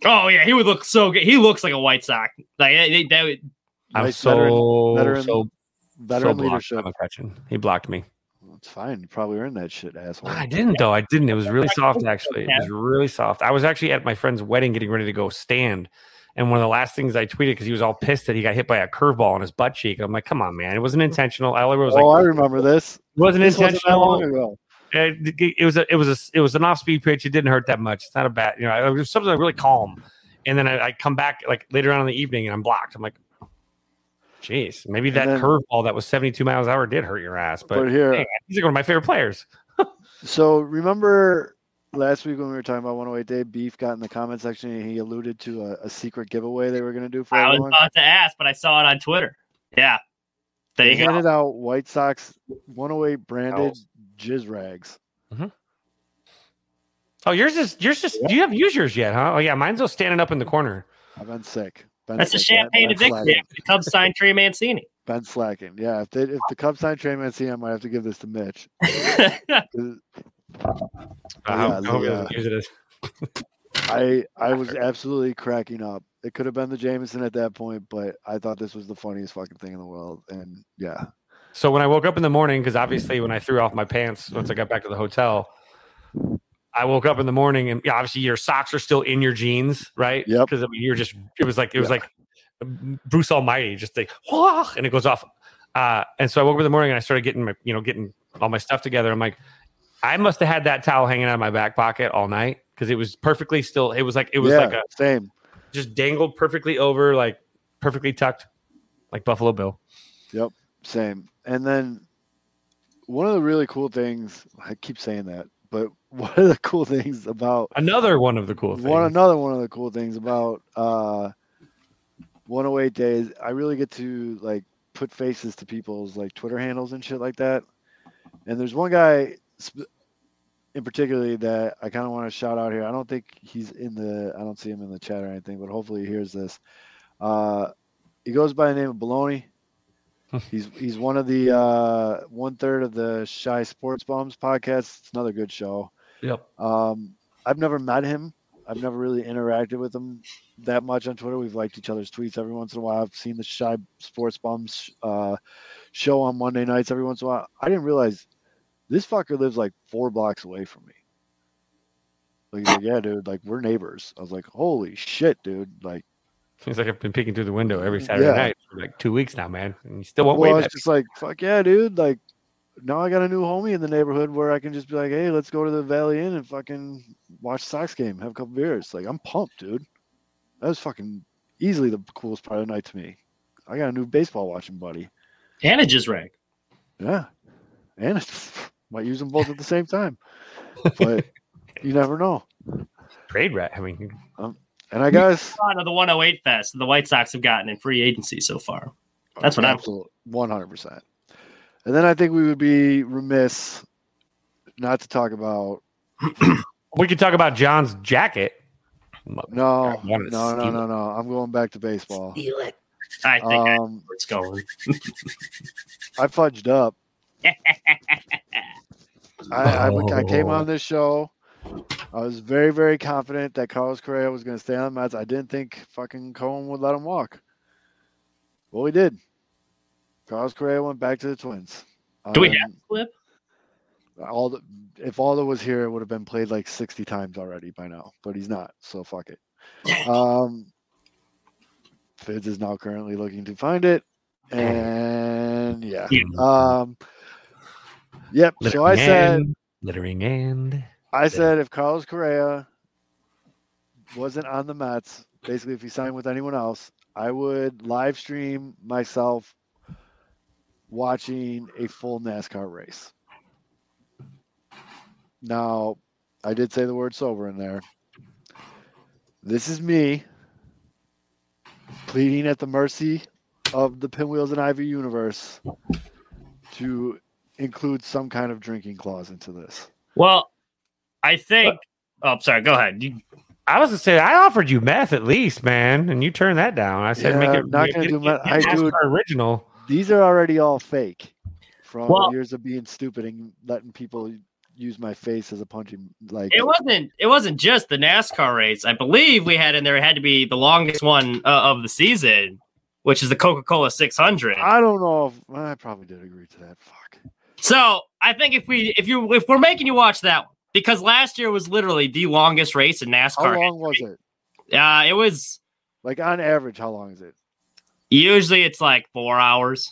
Speaker 3: Oh yeah, he would look so good. He looks like a White Sox. Like that, that would-
Speaker 4: I'm
Speaker 2: Nice
Speaker 4: so
Speaker 2: veteran- veteran-
Speaker 4: so so
Speaker 2: Veteran
Speaker 4: blocked
Speaker 2: leadership.
Speaker 4: by He blocked me.
Speaker 2: It's fine. You probably earned that shit, asshole.
Speaker 4: I didn't though. I didn't. It was really soft actually. It was really soft. I was actually at my friend's wedding getting ready to go stand. And one of the last things I tweeted because he was all pissed that he got hit by a curveball on his butt cheek. I'm like, come on, man. It wasn't intentional. I was
Speaker 2: oh,
Speaker 4: like,
Speaker 2: I remember this.
Speaker 4: it wasn't
Speaker 2: This wasn't that long ago.
Speaker 4: It, it was a it was a it was an off speed pitch. It didn't hurt that much. It's not a bad, you know. It was something really calm. And then I, I come back like later on in the evening and I'm blocked. I'm like, jeez, maybe
Speaker 2: And
Speaker 4: that
Speaker 2: then-
Speaker 4: curveball that was 72 miles an hour did hurt your ass. But,
Speaker 2: But here,
Speaker 4: hey, he's like one of my favorite players.
Speaker 2: So remember last week when we were talking about 108 Day, Beef got in the comment section and he alluded to a, a secret giveaway they were going to do for
Speaker 3: I was
Speaker 2: everyone.
Speaker 3: about to ask, but I saw it on Twitter. Yeah, there
Speaker 2: They
Speaker 3: you go.
Speaker 2: handed out White Sox 108 branded
Speaker 4: Owls.
Speaker 2: jizz rags. Mm-hmm.
Speaker 4: Oh, yours is yours just do you have used yours yet, huh? Oh yeah, mine's still standing up in the corner.
Speaker 2: I've been sick. Been
Speaker 3: That's a
Speaker 2: sick. Ben-
Speaker 3: champagne
Speaker 2: been
Speaker 3: to victory. The Cubs signed Trey Mancini.
Speaker 2: Been slacking. Yeah, if, they, if the Cubs sign Trey Mancini, I might have to give this to Mitch.
Speaker 4: I
Speaker 2: yeah,
Speaker 4: I hope he
Speaker 2: the, uh,
Speaker 4: use it as
Speaker 2: I I was absolutely cracking up. It could have been the Jameson at that point, but I thought this was the funniest fucking thing in the world. And yeah,
Speaker 4: So when I woke up in the morning, because obviously when I threw off my pants once I got back to the hotel, I woke up in the morning and yeah, obviously your socks are still in your jeans, right?
Speaker 2: Yep.
Speaker 4: Because I mean, you're just it was like it was
Speaker 2: Yeah.
Speaker 4: like Bruce Almighty, just like Wah! and it goes off. Uh, and so I woke up in the morning and I started getting my, you know, getting all my stuff together. I'm like, I must have had that towel hanging out of my back pocket all night because it was perfectly still. It was like it was
Speaker 2: yeah,
Speaker 4: like a
Speaker 2: same.
Speaker 4: just dangled perfectly over, like perfectly tucked, like Buffalo Bill.
Speaker 2: Yep, same. And then one of the really cool things, I keep saying that, but one of the cool things about
Speaker 4: Another one of the cool things.
Speaker 2: one another one of the cool things about uh 108 days, I really get to like put faces to people's like Twitter handles and shit like that. And there's one guy sp- in particularly that I kind of want to shout out here. I don't think he's in the I don't see him in the chat or anything, but hopefully he hears this. Uh he goes by the name of Baloney. He's he's one of the uh one third of the Shy Sports Bombs podcast. It's another good show.
Speaker 4: Yep.
Speaker 2: Um, I've never met him. I've never really interacted with him that much on Twitter. We've liked each other's tweets every once in a while. I've seen the Shy Sports Bums uh, show on Monday nights every once in a while. I didn't realize this fucker lives like four blocks away from me. Like, he's like, yeah, dude, like we're neighbors. I was like, holy shit, dude. Like,
Speaker 4: Seems like I've been peeking through the window every mm, Saturday
Speaker 2: Yeah.
Speaker 4: night for like two weeks now, man. And you still won't
Speaker 2: well,
Speaker 4: wait.
Speaker 2: it's just like, fuck yeah, dude. Like, now I got a new homie in the neighborhood where I can just be like, hey, let's go to the Valley Inn and fucking watch Sox game, have a couple beers. Like, I'm pumped, dude. That was fucking easily the coolest part of the night to me. I got a new baseball watching buddy.
Speaker 3: And a jizz rag.
Speaker 2: Yeah. And it's, might use them both at the same time. But you never know.
Speaker 4: trade rat. I mean,
Speaker 2: And I guess
Speaker 3: Out of the 108 Fest the White Sox have gotten in free agency so far. That's what I'm-
Speaker 2: 100%. And then I think we would be remiss not to talk about
Speaker 4: we could talk about John's jacket.
Speaker 2: no,
Speaker 4: I
Speaker 2: no, no,
Speaker 4: steal
Speaker 2: no, no. I'm going back to baseball.
Speaker 3: I think I know
Speaker 2: Um,
Speaker 3: where it's going.
Speaker 2: I fudged up. I, I, I came on this show. I was very, very confident that Carlos Correa was going to stay on the Mets. I didn't think fucking Cohen would let him walk. Well, he did. Carlos Correa went back to the Twins.
Speaker 3: Do we
Speaker 2: Um,
Speaker 3: have a clip?
Speaker 2: all the if Aldo was here, it would have been played like 60 times already by now, but he's not, so fuck it. Um, Fitz is now currently looking to find it, and yeah,
Speaker 3: Yeah.
Speaker 2: um, yep. So I said,
Speaker 4: littering and
Speaker 2: I said if Carlos Correa wasn't on the Mets, basically if he signed with anyone else, I would live stream myself watching a full NASCAR race. Now, I did say the word sober in there. This is me pleading at the mercy of the Pinwheels and Ivy universe to include some kind of drinking clause into this.
Speaker 3: Well, I think. Oh, sorry. Go ahead. You,
Speaker 4: I was gonna say I offered you meth at least, man, and you turned that down. I said make it
Speaker 2: not
Speaker 4: make
Speaker 2: gonna
Speaker 4: it-
Speaker 2: do meth. I do-
Speaker 4: original.
Speaker 2: These are already all fake from
Speaker 3: Well-
Speaker 2: years of being stupid and letting people use my face as a punching like
Speaker 3: it wasn't. It wasn't just the NASCAR race. I believe we had in there. It had to be the longest one uh, of the season, which is the Coca Cola 600.
Speaker 2: I don't know if I probably did agree to that. Fuck.
Speaker 3: So I think if we if you if we're making you watch that one, because last year was literally the longest race in NASCAR.
Speaker 2: How long was it?
Speaker 3: Uh, it was
Speaker 2: Like on average, how long is it?
Speaker 3: usually it's like four hours.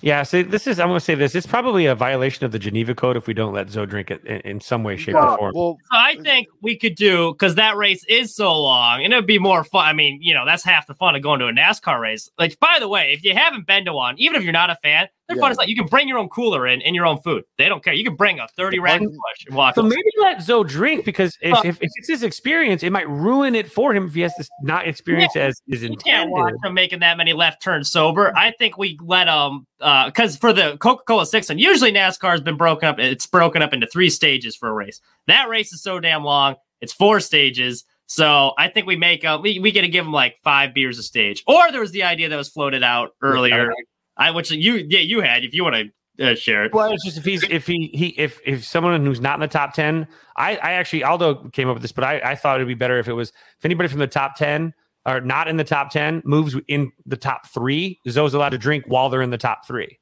Speaker 4: Yeah, so this is I'm gonna say this. It's probably a violation of the Geneva Code if we don't let Zoe drink it in, in some way, shape,
Speaker 2: Well,
Speaker 4: or form.
Speaker 2: well,
Speaker 3: So I think we could do because that race is so long, and it'd be more fun. I mean, you know, that's half the fun of going to a NASCAR race. Like, by the way, if you haven't been to one, even if you're not a fan, they're fun
Speaker 2: Yeah.
Speaker 3: as like you can bring your own cooler in and your own food. They don't care. You can bring a 30 rack
Speaker 2: fucking-
Speaker 3: push and walk.
Speaker 4: So
Speaker 3: up.
Speaker 4: maybe let Zoe drink because if,
Speaker 3: Well-
Speaker 4: if, if it's his experience, it might ruin it for him if he has to not experience as is
Speaker 3: you
Speaker 4: intended.
Speaker 3: can't watch him making that many left turns sober. I think we let him uh because for the Coca-Cola six and usually NASCAR has been broken up. It's broken up into three stages for a race. That race is so damn long. It's four stages. So I think we make uh, we we get to give him like five beers a stage. Or there was the idea that was floated out earlier. I which you yeah you had if you want to uh, share it.
Speaker 4: Well, it's just if he's if he he if if someone who's not in the top ten, I I actually Aldo came up with this, but I I thought it'd be better if it was if anybody from the top ten or not in the top ten moves in the top three, Zoe's allowed to drink while they're in the top three.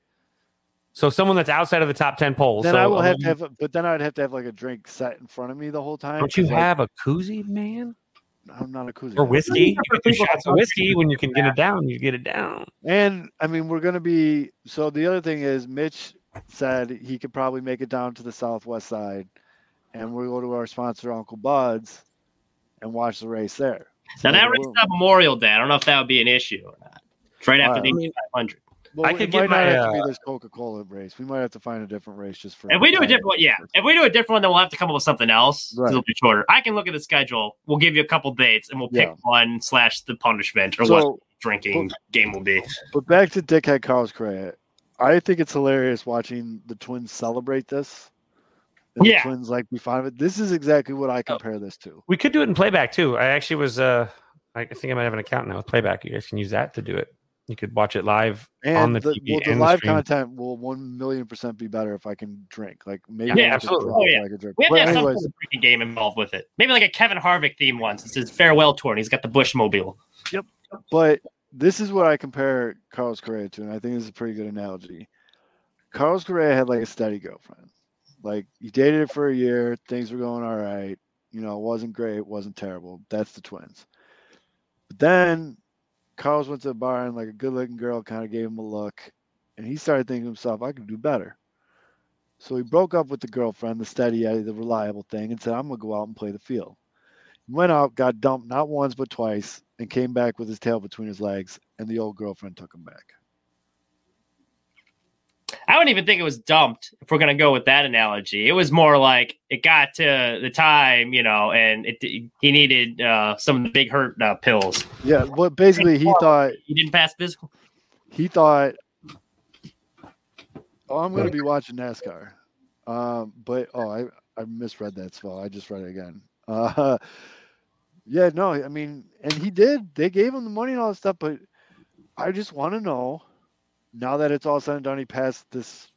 Speaker 4: So someone that's outside of the top ten polls.
Speaker 2: then
Speaker 4: so,
Speaker 2: I will have
Speaker 4: um,
Speaker 2: to have, but then I'd have to have like a drink set in front of me the whole time.
Speaker 4: Don't you
Speaker 2: 'cause, like,
Speaker 4: have a koozie, man?
Speaker 2: I'm not a koozie.
Speaker 4: Or whiskey. You could do shots of whiskey when you can get it down. You get it down.
Speaker 2: And I mean, we're gonna be. So the other thing is, Mitch said he could probably make it down to the southwest side, and we'll go to our sponsor, Uncle Bud's, and watch the race there.
Speaker 3: Now that
Speaker 2: So
Speaker 3: race is on Memorial Day. I don't know if that would be an issue or not. It's right after
Speaker 2: Uh,
Speaker 3: the Indy 500.
Speaker 2: Well,
Speaker 4: I
Speaker 2: it
Speaker 4: could
Speaker 2: might
Speaker 4: get
Speaker 2: not
Speaker 4: my,
Speaker 2: have to be
Speaker 4: uh,
Speaker 2: this Coca-Cola race. We might have to find a different race just for.
Speaker 3: If we do a different one, yeah. If we do a different one, then we'll have to come up with something else.
Speaker 2: Right.
Speaker 3: It'll be shorter. I can look at the schedule. We'll give you a couple dates, and we'll pick
Speaker 2: Yeah.
Speaker 3: one slash the punishment or what
Speaker 2: So,
Speaker 3: drinking game will be.
Speaker 2: but back to Dickhead Carlos credit, I think it's hilarious watching the Twins celebrate this. And
Speaker 3: Yeah.
Speaker 2: The Twins like be fine of it. This is exactly what I compare this to.
Speaker 4: We could do it in playback too. I actually was. uh I think I might have an account now with playback. You guys can use that to do it. You could watch it live
Speaker 2: And
Speaker 4: on the
Speaker 2: the,
Speaker 4: TV
Speaker 2: well, the live
Speaker 4: stream.
Speaker 2: content will one million percent be better if I can drink. Like maybe
Speaker 4: Yeah,
Speaker 2: I can
Speaker 4: absolutely.
Speaker 3: Oh, yeah.
Speaker 2: Drink.
Speaker 3: We have have some
Speaker 2: anyways,
Speaker 3: sort of drinking game involved with it. Maybe like a Kevin Harvick theme once. It's his farewell tour, and he's got the Bushmobile. Yep.
Speaker 2: But this is what I compare Carlos Correa to, and I think this is a pretty good analogy. Carlos Correa had like a steady girlfriend. Like he dated it for a year, things were going all right. You know, it wasn't great, it wasn't terrible. That's the twins. But then Carlos went to the bar and like a good looking girl kind of gave him a look, and he started thinking to himself, I could do better. So he broke up with the girlfriend, the steady Eddie, the reliable thing, and said, I'm gonna go out and play the field. Went out, got dumped not once but twice, and came back with his tail between his legs, and the old girlfriend took him back.
Speaker 3: I wouldn't even think it was dumped if we're gonna go with that analogy. It was more like it got to the time, you know, and it he needed uh, some of the big hurt uh, pills.
Speaker 2: Yeah, but basically he thought
Speaker 3: He didn't pass physical.
Speaker 2: he thought, oh, I'm going to be watching NASCAR. Um, but oh, I I misread that spell. I just read it again. Uh, yeah, no, I mean, and he did. They gave him the money and all that stuff, but I just want to know now that it's all said and done. He passed this.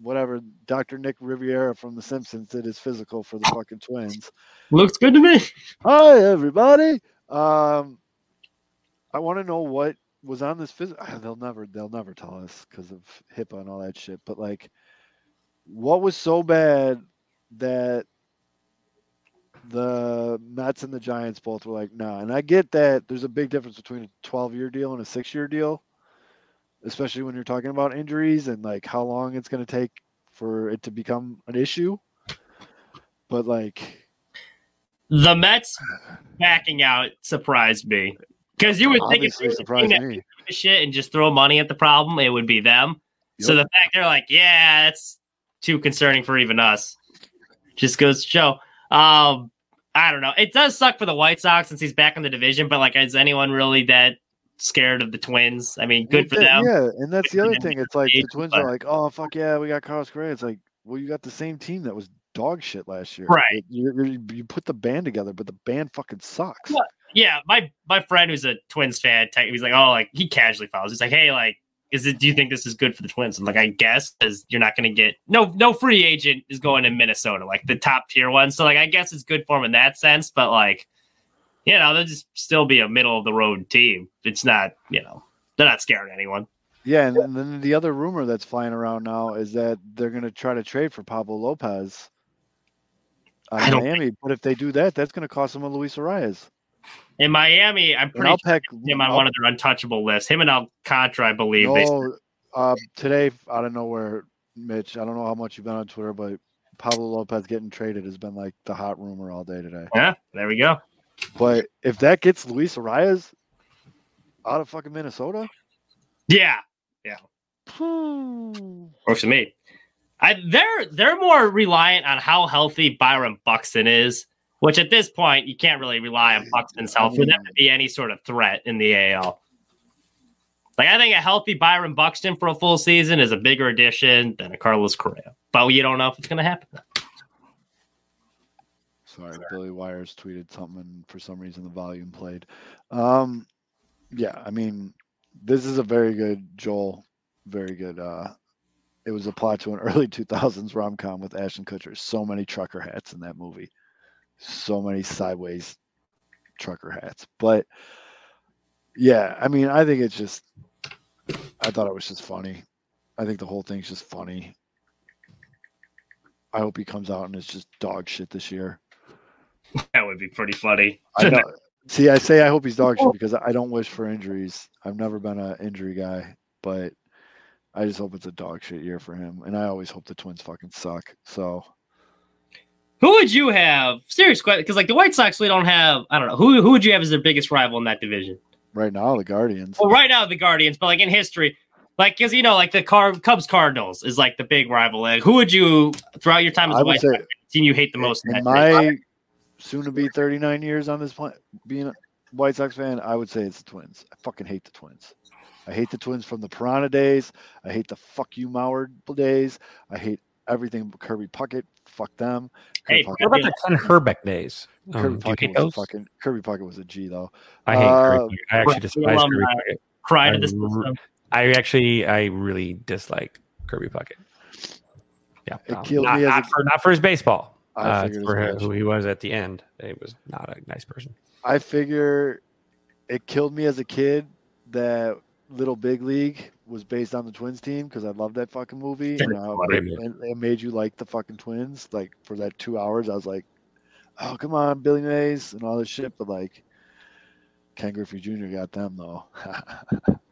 Speaker 2: Whatever Dr. Nick Riviera from The Simpsons did his physical for the fucking twins.
Speaker 3: Looks good to me.
Speaker 2: Hi everybody. Um, I want to know what was on this physical. They'll never, they'll never tell us because of HIPAA and all that shit. But like, what was so bad that the Mets and the Giants both were like, nah. And I get that there's a big difference between a 12 year deal and a six year deal, especially when you're talking about injuries and like how long it's going to take for it to become an issue. But like,
Speaker 3: The Mets backing out surprised me because you would think if
Speaker 2: obviously
Speaker 3: they were
Speaker 2: surprised me.
Speaker 3: shit and just throw money at the problem, it would be them. So the fact they're like, yeah, that's too concerning for even us, just goes to show. Um, I don't know. It does suck for the White Sox since he's back in the division, but like, is anyone really that scared of the Twins? I mean, good for them.
Speaker 2: Yeah, and that's the
Speaker 3: Good
Speaker 2: other thing. It's like the Twins
Speaker 3: but-
Speaker 2: are like, oh fuck yeah, we got Carlos Correa. It's like, well, you got the same team that was dog shit last year.
Speaker 3: Right.
Speaker 2: You, you, you put the band together, but the band fucking sucks.
Speaker 3: Yeah. Yeah, my my friend who's a Twins fan, he's like, oh, like he casually follows. He's like, hey, like, is it? Do you think this is good for the Twins? I'm like, I guess because you're not going to get no no free agent is going to Minnesota, like the top tier one. So like, I guess it's good for him in that sense. But like, you know, they'll just still be a middle of the road team. It's not, you know, they're not scaring anyone.
Speaker 2: Yeah, and, and then the other rumor that's flying around now is that they're going to try to trade for Pablo Lopez out
Speaker 3: I
Speaker 2: of
Speaker 3: don't
Speaker 2: But if they do that, that's going to cost them a Luis Arraez.
Speaker 3: In Miami, I'm pretty sure him on
Speaker 2: I'll-
Speaker 3: one of their untouchable lists. Him and Alcantara, I believe.
Speaker 2: No, uh, today out of nowhere, Mitch. I don't know how much you've been on Twitter, but Pablo Lopez getting traded has been like the hot rumor all day today.
Speaker 3: yeah, there we go.
Speaker 2: But if that gets Luis Arraez out of fucking Minnesota,
Speaker 3: Yeah,
Speaker 2: yeah,
Speaker 3: works for me. I, they're they're more reliant on how healthy Byron Buxton is, which at this point you can't really rely on Buxton's health for them to be any sort of threat in the AL. Like I think a healthy Byron Buxton for a full season is a bigger addition than a Carlos Correa, but you don't know if it's going to happen.
Speaker 2: Sorry, Billy Wires tweeted something, and for some reason the volume played. Um, yeah, I mean, this is a very good Joel, very good. uh It was a plot to an early two thousands rom com with Ashton Kutcher. So many trucker hats in that movie, so many sideways trucker hats. But yeah, I mean, I think it's just. I thought it was just funny. I think the whole thing's just funny. I hope he comes out and it's just dog shit this year.
Speaker 3: That would be pretty funny.
Speaker 2: I know. See, I say I hope he's dog shit because I don't wish for injuries. I've never been an injury guy, but I just hope it's a dog shit year for him. And I always hope the Twins fucking suck. So
Speaker 3: Who would you have? Serious question, because like the White Sox, we don't have. I don't know who. Who would you have as their biggest rival in that division?
Speaker 2: right now, the Guardians.
Speaker 3: Well, right now the Guardians, but like in history, like because you know, like the Car- Cubs Cardinals is like the big rival. Like, who would you throughout your time as
Speaker 2: I
Speaker 3: a
Speaker 2: would
Speaker 3: White
Speaker 2: say-
Speaker 3: Sox team you hate the most? In
Speaker 2: in
Speaker 3: that division?
Speaker 2: my soon to be 39 years on this planet, being a White Sox fan, I would say it's the Twins. I fucking hate the Twins. I hate the Twins from the Piranha days. I hate the fuck you Mauer days. I hate everything but Kirby Puckett. Fuck them. Kirby
Speaker 3: Hey,
Speaker 4: What about the Kent Hrbek days?
Speaker 2: Kirby
Speaker 4: Um,
Speaker 2: Puckett was fucking Kirby Puckett was a G though.
Speaker 4: I hate
Speaker 2: uh,
Speaker 4: Kirby Puckett. I actually despise Kirby. Puckett.
Speaker 3: Cry to
Speaker 4: I
Speaker 3: this.
Speaker 4: r- I actually, I really dislike Kirby Puckett. Yeah,
Speaker 2: It
Speaker 4: no,
Speaker 2: killed
Speaker 4: not,
Speaker 2: me as
Speaker 4: not
Speaker 2: a-
Speaker 4: for not for his baseball.
Speaker 2: I
Speaker 4: Uh, for
Speaker 2: much.
Speaker 4: who he was at the end, he was not a nice person.
Speaker 2: I figure it killed me as a kid that Little Big League was based on the Twins team because I love that fucking movie. And, uh,
Speaker 4: Great
Speaker 2: it, it made you like the fucking Twins. Like for that two hours, I was like, "Oh come on, Billy Mays and all this shit." But like, Ken Griffey Jr. got them though.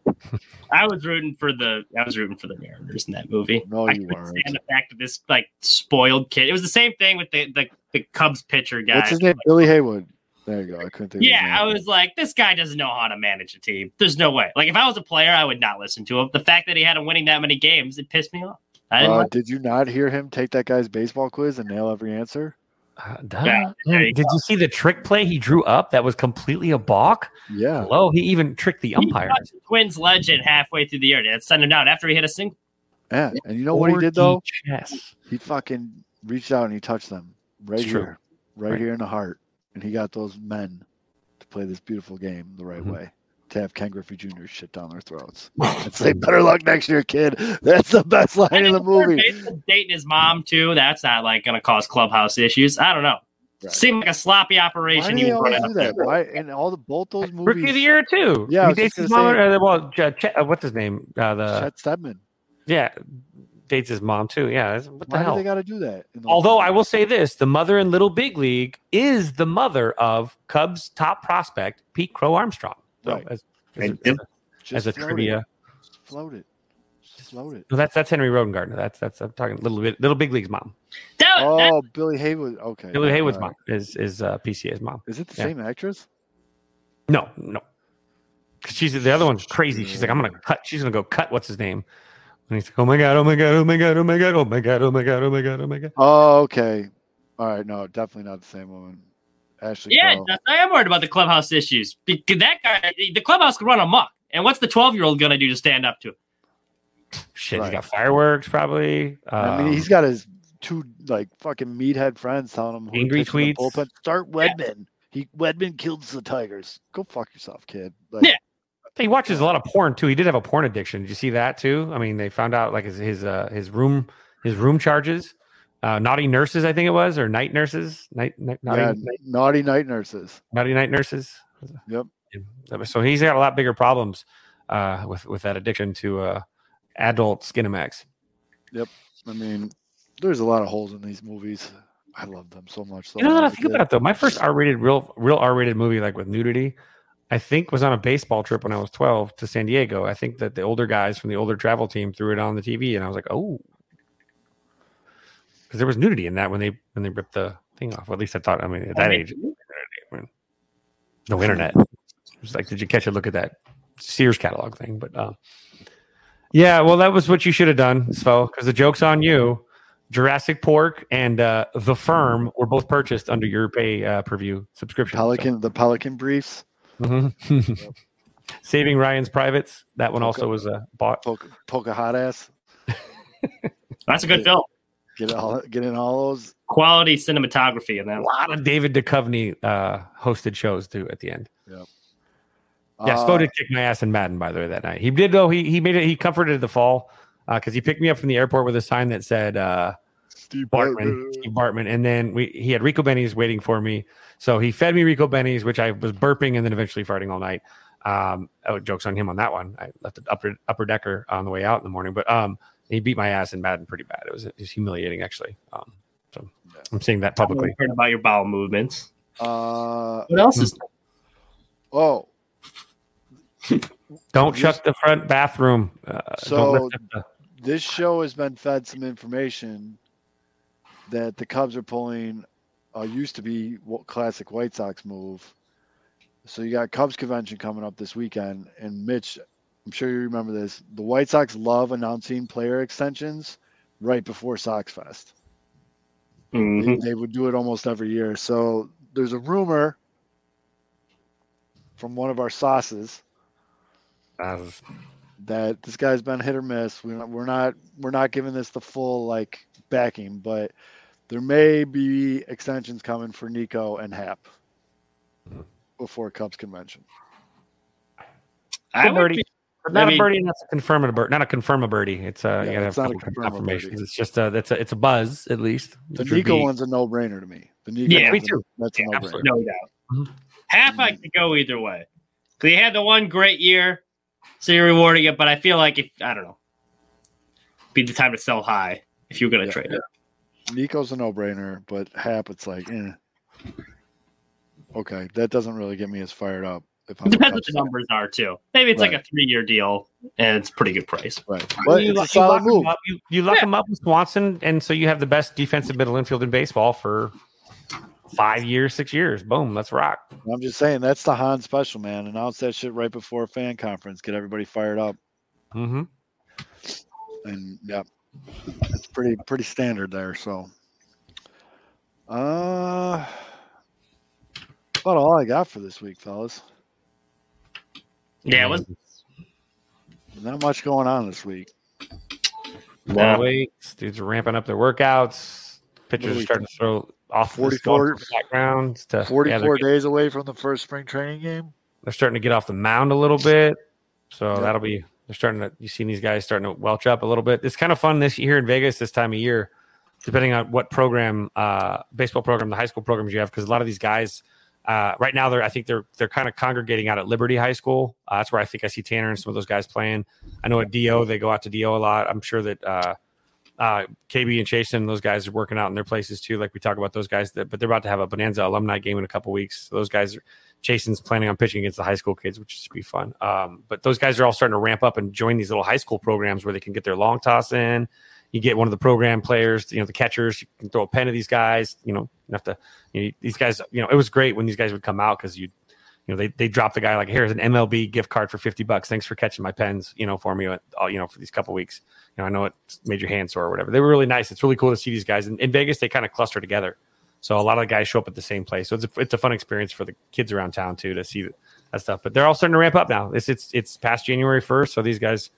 Speaker 3: I was rooting for the. I was rooting for the Mariners in that movie.
Speaker 2: No,
Speaker 3: I
Speaker 2: you weren't.
Speaker 3: stand the fact that this like spoiled kid. It was the same thing with the the, the Cubs pitcher guy.
Speaker 2: What's his name? Billy Heywood. There you go. I couldn't think.
Speaker 3: Yeah, I was like, this guy doesn't know how to manage a team. There's no way. Like, if I was a player, I would not listen to him. The fact that he had him winning that many games, it pissed me off. I didn't
Speaker 2: Uh,
Speaker 3: like
Speaker 2: did you not hear him take that guy's baseball quiz and nail every answer?
Speaker 4: Uh, duh.
Speaker 3: Yeah, there
Speaker 4: Did you see the trick play he drew up? That was completely a balk.
Speaker 2: Yeah.
Speaker 4: Hello, he even tricked the umpire.
Speaker 3: touched Twins legend halfway through the year. That sent him down after he hit a single.
Speaker 2: Yeah. And you know what he did though?
Speaker 4: Chess.
Speaker 2: he fucking reached out and he touched them right
Speaker 4: It's
Speaker 2: here, right,
Speaker 4: Right.
Speaker 2: here in the heart, and he got those men to play this beautiful game the right
Speaker 4: Mhm.
Speaker 2: way. To have Ken Griffey Jr. shit down their throats and say, "Better luck next year, kid." That's the best line in the movie.
Speaker 3: dating his mom too. That's not like going to cause clubhouse issues. I don't know.
Speaker 2: Right.
Speaker 3: Seemed like a sloppy
Speaker 2: Why
Speaker 3: operation.
Speaker 2: do
Speaker 3: he
Speaker 2: they
Speaker 3: running
Speaker 2: always do
Speaker 3: up
Speaker 2: that?
Speaker 3: there.
Speaker 2: Why in all the both those movies?
Speaker 4: Rookie of the year too.
Speaker 2: Yeah,
Speaker 4: he dates his mom.
Speaker 2: say-
Speaker 4: Uh, well, Ch- Ch- uh, what's his name? Uh, the
Speaker 2: Chet Steadman.
Speaker 4: yeah, dates his mom too. Yeah, what the
Speaker 2: Why do
Speaker 4: hell?
Speaker 2: they got to do that?
Speaker 4: Although I will say this, the mother in Little Big League is the mother of Cubs top prospect Pete Crow Armstrong. So
Speaker 2: Right.
Speaker 4: as, as,
Speaker 5: And-
Speaker 4: a, as, a,
Speaker 2: Just
Speaker 4: as a
Speaker 2: float
Speaker 4: trivia,
Speaker 2: it. Just float it. Just float it.
Speaker 4: no, that's that's Henry Rowengartner. That's that's I'm talking Little Bit Little Big League's mom.
Speaker 3: That, that,
Speaker 2: Oh, Billy Heywood. Okay.
Speaker 4: Billy Heywood's
Speaker 2: all right.
Speaker 4: mom is is uh, PCA's mom.
Speaker 2: Is it the
Speaker 4: Yeah.
Speaker 2: same actress?
Speaker 4: No, no. 'Cause She's the other one's crazy. She's like, I'm gonna cut. She's gonna go cut. What's his name? And he's like, Oh my god! Oh my god! Oh my god! Oh my god! Oh my god! Oh my god! Oh my god! Oh my god!
Speaker 2: Oh, okay. All right. No, definitely not the same woman. Ashley.
Speaker 3: yeah,
Speaker 2: Cole.
Speaker 3: I am worried about the clubhouse issues because that guy, the clubhouse could run amok. And what's the 12 year old going to do to stand up to it?
Speaker 4: Shit,
Speaker 2: Right.
Speaker 4: he's got fireworks probably.
Speaker 2: I mean,
Speaker 4: Um,
Speaker 2: he's got his two like fucking meathead friends telling him who he
Speaker 4: Angry
Speaker 2: pitched in the
Speaker 4: tweets.
Speaker 2: bullpen. Start Wedman. He Wedman kills the Tigers. Go fuck yourself, kid. Like,
Speaker 3: Yeah.
Speaker 4: He watches a lot of porn too. He did have a porn addiction. Did you see that too? I mean, they found out like his his uh, his room his room charges, uh, naughty nurses, I think it was, or night nurses, night, night naughty,
Speaker 2: yeah,
Speaker 4: night-
Speaker 2: naughty night nurses.
Speaker 4: naughty night nurses.
Speaker 2: Yep.
Speaker 4: So he's got a lot bigger problems uh, with with that addiction to uh, adult Skinamax. Yep.
Speaker 2: I mean, there's a lot of holes in these movies. I love them so much. So
Speaker 4: You know that I think about it though. My first R-rated, real, real R-rated movie, like with nudity, I think was on a baseball trip when I was 12 to San Diego. I think that the older guys from the older travel team threw it on the TV, and I was like, oh, because there was nudity in that when they when they ripped the thing off. Well, at least I thought. I mean, at that age, no internet. It was like, did you catch a look at that Sears catalog thing? But uh, yeah, well, that was what you should have done, Svo, because the joke's on you. Jurassic Pork and uh, The Firm were both purchased under your pay uh, per view subscription. so-
Speaker 2: Pelican, the Pelican briefs.
Speaker 4: Mhm. Saving Ryan's Privates. That one also was uh, bought.
Speaker 2: Poke, poke a hot ass.
Speaker 3: That's a good film.
Speaker 2: Get all, get in all those.
Speaker 3: Quality cinematography in that
Speaker 4: A lot of David Duchovny uh, hosted shows too at the end. Yeah,
Speaker 2: Uh,
Speaker 4: Spo did kick my ass in Madden by the way that night. He did though. He he made it. He comforted the fall because he picked me up from the airport with a sign that said uh,
Speaker 2: Steve
Speaker 4: Bartman,
Speaker 2: Bartman.
Speaker 4: Steve Bartman, and then we he had Ricobene's waiting for me. So he fed me Ricobene's, which I was burping and then eventually farting all night. Um, oh, jokes on him on that one. I left the upper upper decker on the way out in the morning, but um, he beat my ass in Madden pretty bad. It was, it was humiliating actually. Um, so I'm saying that publicly.
Speaker 3: Heard about your bowel movements.
Speaker 2: Uh,
Speaker 3: What else is?
Speaker 2: Oh,
Speaker 4: Don't
Speaker 2: This-
Speaker 4: shut the front bathroom. Uh,
Speaker 2: So-
Speaker 4: don't lift up the-
Speaker 2: this show has been fed some information that the Cubs are pulling uh, used to be what classic White Sox move. So you got Cubs convention coming up this weekend, and Mitch, I'm sure you remember this. The White Sox love announcing player extensions right before Sox Fest. They,
Speaker 3: Mhm.
Speaker 2: they would do it almost every year. So there's a rumor from one of our sauces
Speaker 4: uh,
Speaker 2: that this guy's been hit or miss. We're not, we're not we're not giving this the full like backing, but there may be extensions coming for Nico and Hap before Cubs convention.
Speaker 3: I would
Speaker 4: birdie.
Speaker 3: be-
Speaker 4: But not
Speaker 3: Maybe-
Speaker 4: a birdie, that's a confirm a birdie. Not a confirm a birdie. It's uh,
Speaker 2: Yeah,
Speaker 4: you gotta
Speaker 2: it's
Speaker 4: have
Speaker 2: not a
Speaker 4: a
Speaker 2: confirm a
Speaker 4: confirmations. It's just a that's a it's a buzz at least.
Speaker 2: The
Speaker 4: which
Speaker 2: Nico
Speaker 4: be-
Speaker 2: one's a no brainer to me. The Nico
Speaker 3: Yeah,
Speaker 2: one's
Speaker 4: me
Speaker 2: a-
Speaker 4: too.
Speaker 2: that's a no brainer.
Speaker 3: no doubt.
Speaker 4: Mhm.
Speaker 3: Half I could go either way. Because he had the one great year, so you're rewarding it. But I feel like if I don't know, be the time to sell high if you're gonna
Speaker 2: Yeah.
Speaker 3: trade it.
Speaker 2: Nico's a no brainer, but Hap it's like eh. Okay, that doesn't really get me as fired up. If I'm
Speaker 3: Depends what the numbers are too. Maybe it's like a three year deal and it's a pretty good price.
Speaker 2: Right. But
Speaker 4: you,
Speaker 2: it's a
Speaker 4: you
Speaker 2: solid
Speaker 4: lock 'em
Speaker 2: move.
Speaker 4: up, you, you lock
Speaker 3: Yeah.
Speaker 4: them up with Swanson, and so you have the best defensive middle infield in baseball for five years, six years. Boom, let's rock.
Speaker 2: I'm just saying that's the Hahn special, man. Announce that shit right before a fan conference. Get everybody fired up.
Speaker 4: Mm-hmm.
Speaker 2: and yeah, it's pretty pretty standard there. So, uh, about all I got for this week, fellas.
Speaker 3: Yeah, it was
Speaker 2: Not much going on this week.
Speaker 4: Long
Speaker 3: no.
Speaker 4: weights. Dudes are ramping up their workouts. Pitchers
Speaker 2: are
Speaker 4: are starting to throw off the
Speaker 2: 44
Speaker 4: background. To,
Speaker 2: Forty-four
Speaker 4: getting-
Speaker 2: days away from the first spring training game.
Speaker 4: they're starting to get off the mound a little bit. So
Speaker 2: Yeah.
Speaker 4: that'll be they're starting to you seen these guys starting to welch up a little bit. It's kind of fun this year in Vegas this time of year, depending on what program, uh, baseball program, the high school programs you have, because a lot of these guys uh, right now they're I think they're they're kind of congregating out at Liberty High School. Uh, that's where I think I see Tanner and some of those guys playing. I know at Do they go out to Do a lot. I'm sure that uh, uh, KB and Chasen, those guys are working out in their places too. Like we talk about those guys, that, but they're about to have a Bonanza alumni game in a couple weeks. So those guys, Chasen's planning on pitching against the high school kids, which should be fun. Um, but those guys are all starting to ramp up and join these little high school programs where they can get their long toss in. You get one of the program players, you know, the catchers. You can throw a pen to these guys. You know, you have to. You know, these guys. You know, it was great when these guys would come out because you you know, they they drop the guy like, here's an MLB gift card for fifty bucks. Thanks for catching my pens, you know, for me, uh, all you know, for these couple weeks. You know, I know it made your hand sore or whatever. They were really nice. It's really cool to see these guys in, in Vegas. They kind of cluster together, so a lot of the guys show up at the same place. So it's a, it's a fun experience for the kids around town too to see that stuff. But they're all starting to ramp up now. It's it's it's past January first, so these guys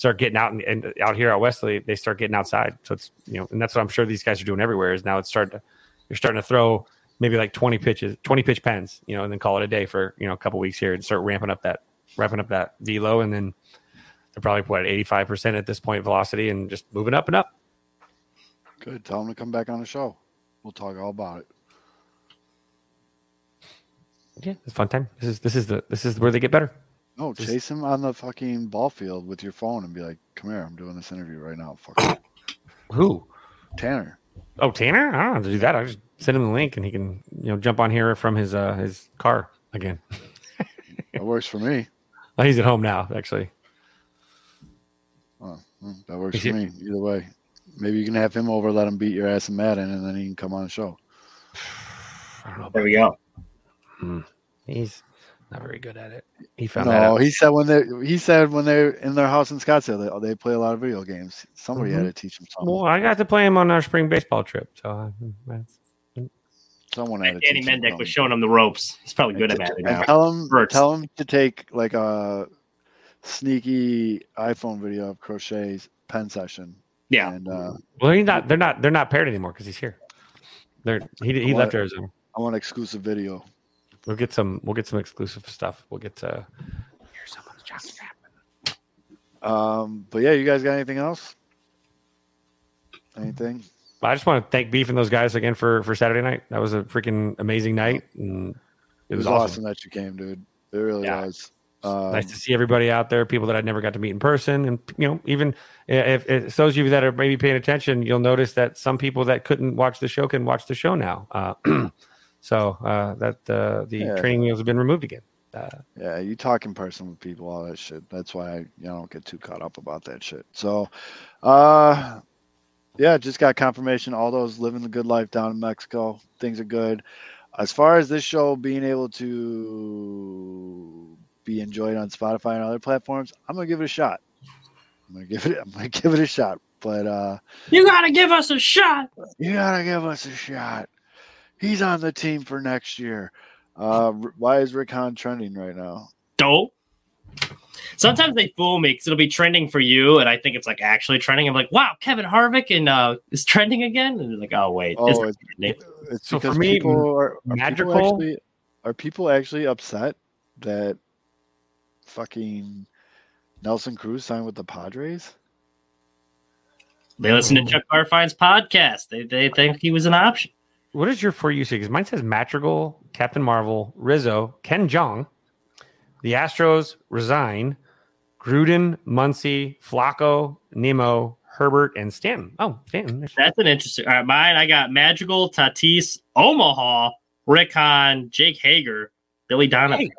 Speaker 4: start getting out and, and out here out west. They, start getting outside. So it's you know, and that's what I'm sure these guys are doing everywhere. Is now it's starting to you're starting to throw maybe like 20 pitches, 20 pitch pens, you know, and then call it a day for, you know, a couple weeks here and start ramping up that, ramping up that velo. And then they're probably what, 85% at this point velocity and just moving up and up.
Speaker 2: Good. Tell them to come back on the show. We'll talk all about it.
Speaker 4: Yeah. It's a fun time. This is, this is the, this is where they get better.
Speaker 2: No,
Speaker 4: Just-
Speaker 2: chase him on the fucking ball field with your phone and be like, "Come here, I'm doing this interview right now." Fuck
Speaker 4: Who?
Speaker 2: Tanner.
Speaker 4: Oh, Tanner. I don't have to do that. I just send him the link and he can, you know, jump on here from his, uh, his car again.
Speaker 2: That works for me.
Speaker 4: Oh, he's at home now, actually.
Speaker 2: Oh, well, that works for me. Either way, maybe you can have him over, let him beat your ass in Madden, and then he can come on the show.
Speaker 4: I don't know.
Speaker 3: There we go.
Speaker 4: He's not very good at it. He found that
Speaker 2: No,
Speaker 4: out.
Speaker 2: he said when they he said when they're in their house in Scottsdale, they, they play a lot of video games. Somebody had
Speaker 4: Mhm.
Speaker 2: to teach him something.
Speaker 4: Well, I got to play him on our spring baseball trip. So uh, that's,
Speaker 2: Someone had to
Speaker 3: Danny
Speaker 2: teach
Speaker 3: Mendick was showing him the ropes. He's probably good at it
Speaker 2: And
Speaker 3: now.
Speaker 2: tell him
Speaker 3: Hurts.
Speaker 2: tell him to take like a sneaky iPhone video of Crochet's pen session.
Speaker 3: Yeah.
Speaker 2: And uh,
Speaker 4: Well, he's not. They're not. They're not paired anymore because he's here. They're he he
Speaker 2: What?
Speaker 4: left Arizona.
Speaker 2: I want exclusive video.
Speaker 4: We'll get some. We'll get some exclusive stuff. We'll get to. Here's someone's jockstrap.
Speaker 2: Um, but yeah, you guys got anything else? Anything?
Speaker 4: I just want to thank Beef and those guys again for for Saturday night. That was a freaking amazing night, and
Speaker 2: It was awesome, that you came, dude. It really
Speaker 4: Yeah.
Speaker 2: was. Um,
Speaker 4: nice to see everybody out there, people that I never got to meet in person, and you know, even if, if those of you that are maybe paying attention, you'll notice that some people that couldn't watch the show can watch the show now. Uh, so uh, that uh, the
Speaker 2: Yeah.
Speaker 4: training wheels have been removed again. Uh,
Speaker 2: Yeah, you talk in person with people, all that shit. That's why I you know, don't get too caught up about that shit. So, uh, yeah, just got confirmation. All those living the good life down in Mexico. Things are good. As far as this show being able to be enjoyed on Spotify and other platforms, I'm gonna give it a shot. I'm gonna give it. I'm gonna give it a shot. But uh,
Speaker 3: You gotta give us a shot.
Speaker 2: you gotta give us a shot. He's on the team for next year. Uh, why is Rick Hahn trending right now?
Speaker 3: Dope. Sometimes they fool me because it'll be trending for you, and I think it's like actually trending. I'm like, wow, Kevin Harvick and uh, is trending again, and they're like, oh wait,
Speaker 2: Oh,
Speaker 3: not
Speaker 2: it's, it's
Speaker 4: So for me,
Speaker 2: people are, are
Speaker 4: magical-
Speaker 2: People actually, are people actually upset that fucking Nelson Cruz signed with the Padres?
Speaker 3: They listen to Chuck Garfien's podcast. They they think he was an option.
Speaker 4: What is your for you say? Because mine says Madrigal, Captain Marvel, Rizzo, Ken Jong, the Astros resign, Gruden, Muncie, Flacco, Nimmo, Herbert, and Stanton. Oh, Stanton.
Speaker 3: That's an interesting. All right, mine. I got Magical, Tatis, Omaha, Rick Hahn, Jake Hager, Billy Donovan.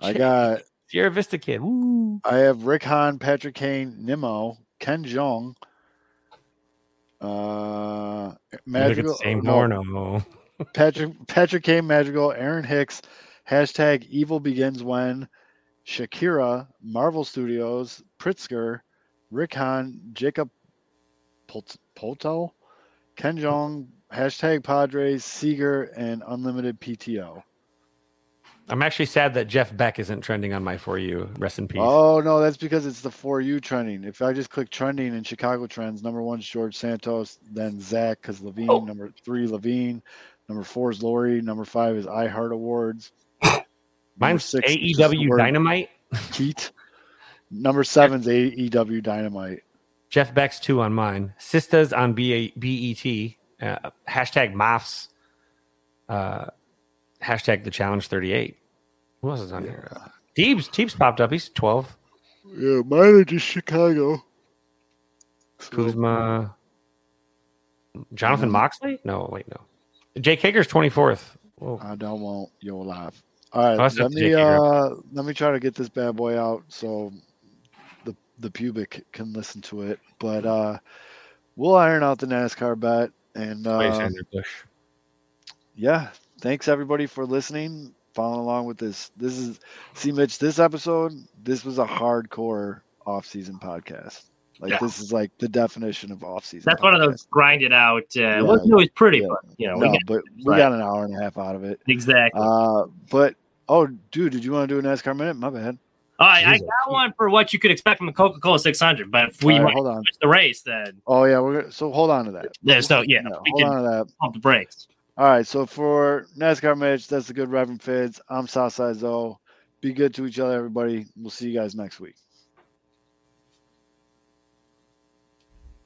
Speaker 4: Hey.
Speaker 2: I got
Speaker 4: Sierra Vista kid. Woo.
Speaker 2: I have Rick Hahn, Patrick Kane, Nimmo, Ken Jong, uh,
Speaker 4: the same
Speaker 2: no,
Speaker 4: porno.
Speaker 2: Patrick Patrick Kane, Magical, Aaron Hicks, hashtag Evil Begins When, Shakira, Marvel Studios, Pritzker, Rick Hahn, Jacob Pult- Polto, Ken Jong, hashtag Padres, Seager, and Unlimited PTO.
Speaker 4: I'm actually sad that Jeff Beck isn't trending on my for you. Rest in peace.
Speaker 2: Oh no, that's because it's the for you trending. If I just click trending in Chicago trends, number one is George Santos, then Zach because LaVine,
Speaker 3: Oh.
Speaker 2: number three LaVine, number four is Lori, number five is iHeart Awards.
Speaker 4: Mine's
Speaker 2: six
Speaker 4: AEW Dynamite.
Speaker 2: Keat. Number seven's AEW Dynamite.
Speaker 4: Jeff Beck's two on mine. Sistas on B- BET. Uh, hashtag Moffs. Uh, hashtag the challenge 38. Who else is on here? Teebs. Teebs popped up. He's 12.
Speaker 2: Yeah, mine are just Chicago. So,
Speaker 4: Kuzma. Jonathan. Moxley? No, wait, no. Jake Hager's 24th. Whoa.
Speaker 2: I don't want you'll laugh. All right,
Speaker 4: Oh,
Speaker 2: let me uh let me try to get this bad boy out so the the pubic can listen to it. But uh we'll iron out the NASCAR bet and uh,
Speaker 4: Bush.
Speaker 2: yeah, thanks everybody for listening, following along with this. This is see Mitch, this episode, this was a hardcore off-season podcast. Like
Speaker 3: Yeah.
Speaker 2: this is like the definition of off-season.
Speaker 3: That's one of
Speaker 2: podcast.
Speaker 3: those grinded out. Uh, it wasn't always pretty,
Speaker 2: Yeah.
Speaker 3: but you know, we got,
Speaker 2: but we
Speaker 3: right.
Speaker 2: got an hour and a half out of it.
Speaker 3: exactly.
Speaker 2: Uh, but oh, dude, did you want to do a NASCAR minute? My bad.
Speaker 3: All right, I got one for what you could expect from the Coca Cola 600, but if we
Speaker 2: right, hold on.
Speaker 3: the race, then
Speaker 2: Oh yeah, we're gonna, so hold on to that.
Speaker 3: there's no, yeah,
Speaker 2: Yeah,
Speaker 3: we
Speaker 2: hold
Speaker 3: can
Speaker 2: on to that.
Speaker 3: pump the brakes.
Speaker 2: All right, so for NASCAR Mitch, that's the good Reverend Fids. I'm Southside Zoe. Be good to each other, everybody. We'll see you guys next week.